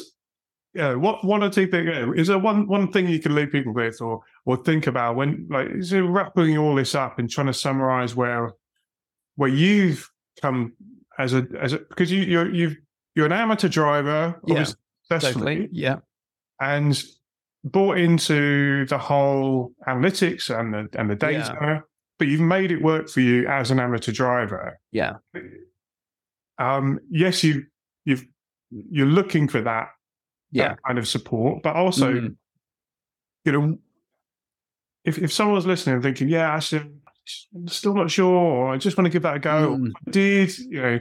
yeah, what one or two things is there one one thing you can leave people with or or think about when like is it wrapping all this up and trying to summarize where where you've come as a as a because you you're you've you're an amateur driver yeah totally yeah and bought into the whole analytics and the and the data yeah. but you've made it work for you as an amateur driver yeah um yes you you've you're looking for that yeah. kind of support. But also, mm. you know, if if someone's listening and thinking, yeah, actually, I'm still not sure, or I just want to give that a go, mm. Did, you know,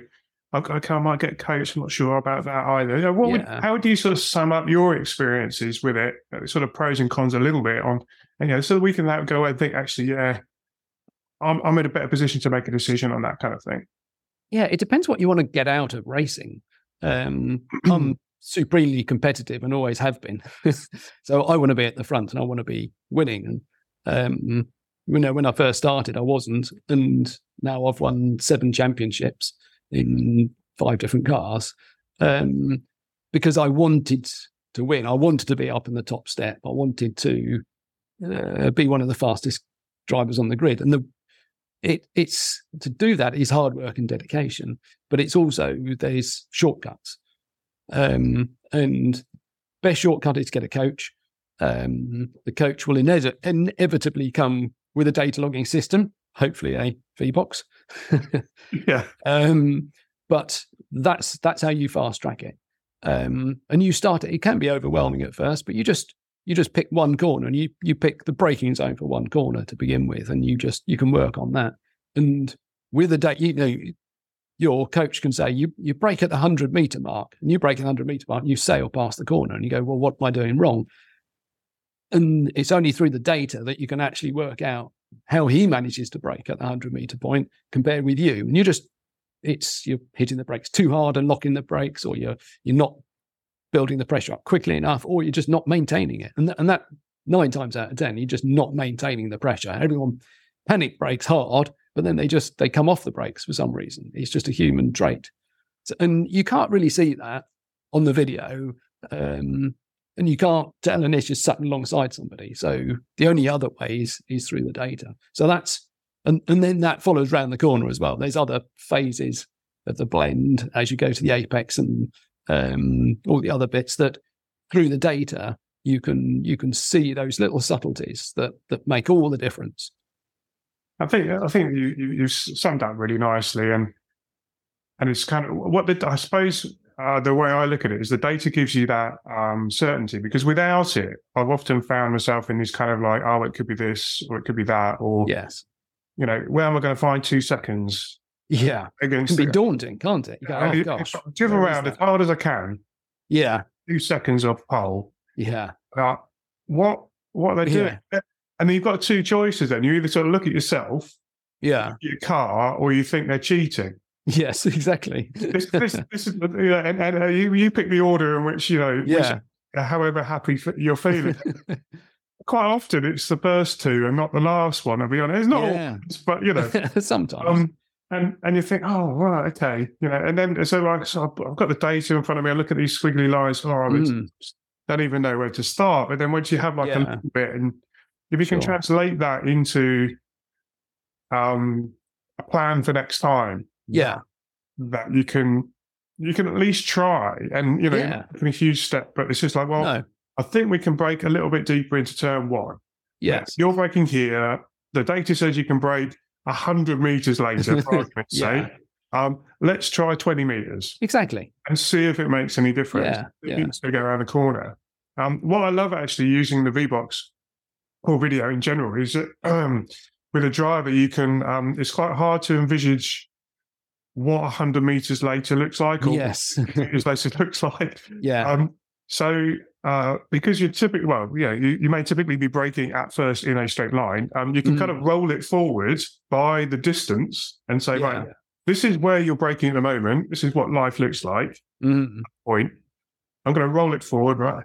okay, I might get coached. I'm not sure about that either. You know, what yeah. would, how would you sort of sum up your experiences with it, uh, sort of pros and cons a little bit on, and, you know, so that we can go and think, actually, yeah, I'm, I'm in a better position to make a decision on that kind of thing. Yeah, it depends what you want to get out of racing. Um, I'm supremely competitive and always have been. so I want to be at the front and I want to be winning. And um, you know, when I first started, I wasn't, and now I've won seven championships in five different cars um, because I wanted to win. I wanted to be up in the top step. I wanted to uh, be one of the fastest drivers on the grid, and the it it's to do that is hard work and dedication, but it's also there's shortcuts. Um, and best shortcut is to get a coach. Um, the coach will ine- inevitably come with a data logging system, hopefully a VBox. yeah. Um, but that's that's how you fast track it. Um, and you start it. It can be overwhelming at first, but you just you just pick one corner and you you pick the braking zone for one corner to begin with, and you just you can work on that. And with a date, you know, your coach can say, you, you brake at the 100 meter mark, and you brake at the 100 meter mark, you sail past the corner, and you go, well, what am I doing wrong? And it's only through the data that you can actually work out how he manages to brake at the 100 meter point compared with you. And you just, it's you're hitting the brakes too hard and locking the brakes, or you're you're not building the pressure up quickly enough, or you're just not maintaining it. And, th- and that nine times out of 10, you're just not maintaining the pressure. Everyone panic brakes hard but then they just they come off the brakes for some reason. It's just a human trait, so, and you can't really see that on the video, um, and you can't tell unless you're sat alongside somebody. So the only other way is is through the data. So that's and and then that follows round the corner as well. There's other phases of the blend as you go to the apex and um, all the other bits that through the data you can you can see those little subtleties that that make all the difference. I think I think you, you you summed up really nicely, and and it's kind of what the I suppose uh, the way I look at it is the data gives you that um, certainty because without it, I've often found myself in this kind of like, oh, it could be this or it could be that, or yes, you know, where am I going to find two seconds? Yeah, it can be daunting, can't it? You go, oh, gosh, drive around as hard as I can. Yeah, two seconds off pole. Yeah, uh, what what are they doing? Yeah. And then you've got two choices then. You either sort of look at yourself, yeah, your car, or you think they're cheating. Yes, exactly. this, this, this is, you and, and uh, you, you pick the order in which, you know, yeah. Which, uh, however happy you're feeling. Quite often it's the first two and not the last one, I'll be honest. It's not yeah. always, but, you know. Sometimes. Um, and and you think, oh right, okay, you know, and then so like so I've got the data in front of me. I look at these squiggly lines. Oh, I mm. don't even know where to start. But then once you have like yeah. a little bit, and if you can translate that into um, a plan for next time, yeah, that you can you can at least try, and you know, yeah. a huge step, but it's just like, well, no. I think we can brake a little bit deeper into turn one. Yes, you're braking here. The data says you can brake hundred meters later, for yeah. Um, let's try 20 meters. Exactly. And see if it makes any difference. Yeah. yeah. To go around the corner. Um, what I love actually using the VBox or video in general is that um, with a driver, you can, um, it's quite hard to envisage what 100 meters later looks like or yes. meters later looks like. yeah. Um, so, uh, because you're typically, well, yeah, you, you may typically be braking at first in a straight line. Um, you can kind of roll it forward by the distance and say, yeah. right, this is where you're braking at the moment. This is what life looks like. Mm. Point. I'm going to roll it forward, right?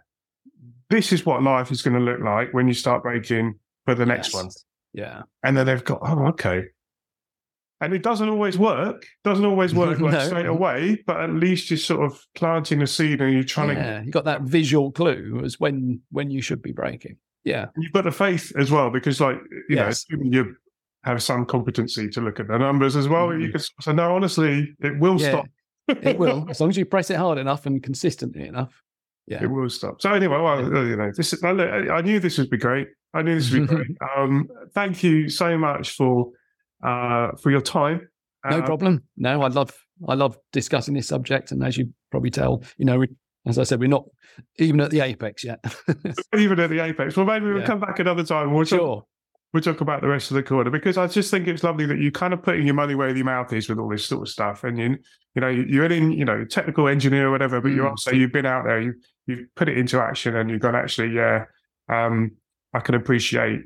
This is what life is going to look like when you start braking for the next Yes. one. Yeah. And then they've got, oh, okay. And it doesn't always work. Doesn't always work like No. straight away, but at least you're sort of planting a seed and you're trying to yeah. You got that visual clue as when when you should be braking. Yeah. you've got the faith as well because like you Yes. know you have some competency to look at the numbers as well you Mhm. can say no honestly it will Yeah. stop It will, as long as you press it hard enough and consistently enough. Yeah. it will stop so anyway well you know this is, I, I knew this would be great i knew this would be great um thank you so much for uh for your time No Uh, problem. No, I love I love discussing this subject, and as you probably tell, you know, we, as I said, we're not even at the apex yet. even at the apex well maybe we'll Yeah. come back another time we'll talk, sure. we'll talk about the rest of the quarter because I just think it's lovely that you kind of putting your money where your mouth is with all this sort of stuff. And you, you know, you're in, you know, technical engineer or whatever, but Mm. also you've been out there, you you've put it into action, and you've gone actually, yeah, um, I can appreciate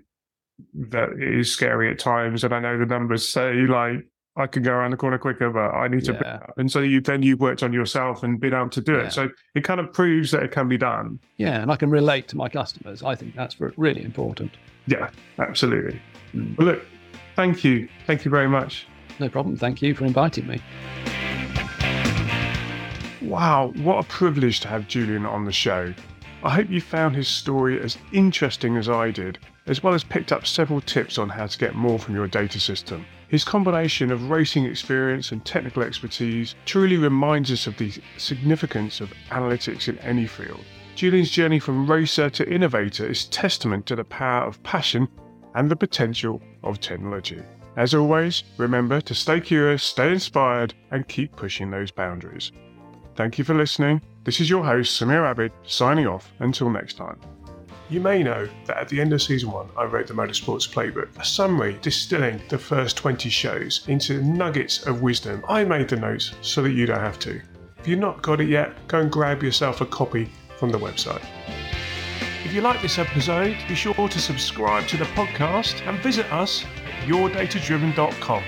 that is scary at times, and I know the numbers say like. I can go around the corner quicker, but I need to. Yeah. up. And so you then you've worked on yourself and been able to do Yeah. it. So it kind of proves that it can be done. Yeah, and I can relate to my customers. I think that's really important. Yeah, absolutely. Mm. Well, look, thank you, thank you very much. No problem. Thank you for inviting me. Wow, what a privilege to have Julian on the show. I hope you found his story as interesting as I did, as well as picked up several tips on how to get more from your data system. His combination of racing experience and technical expertise truly reminds us of the significance of analytics in any field. Julian's journey from racer to innovator is testament to the power of passion and the potential of technology. As always, remember to stay curious, stay inspired, and keep pushing those boundaries. Thank you for listening. This is your host, Samir Abid, signing off until next time. You may know that at the end of season one, I wrote the Motorsports Playbook, a summary distilling the first 20 shows into nuggets of wisdom. I made the notes so that you don't have to. If you've not got it yet, go and grab yourself a copy from the website. If you like this episode, be sure to subscribe to the podcast and visit us at yourdatadriven.com.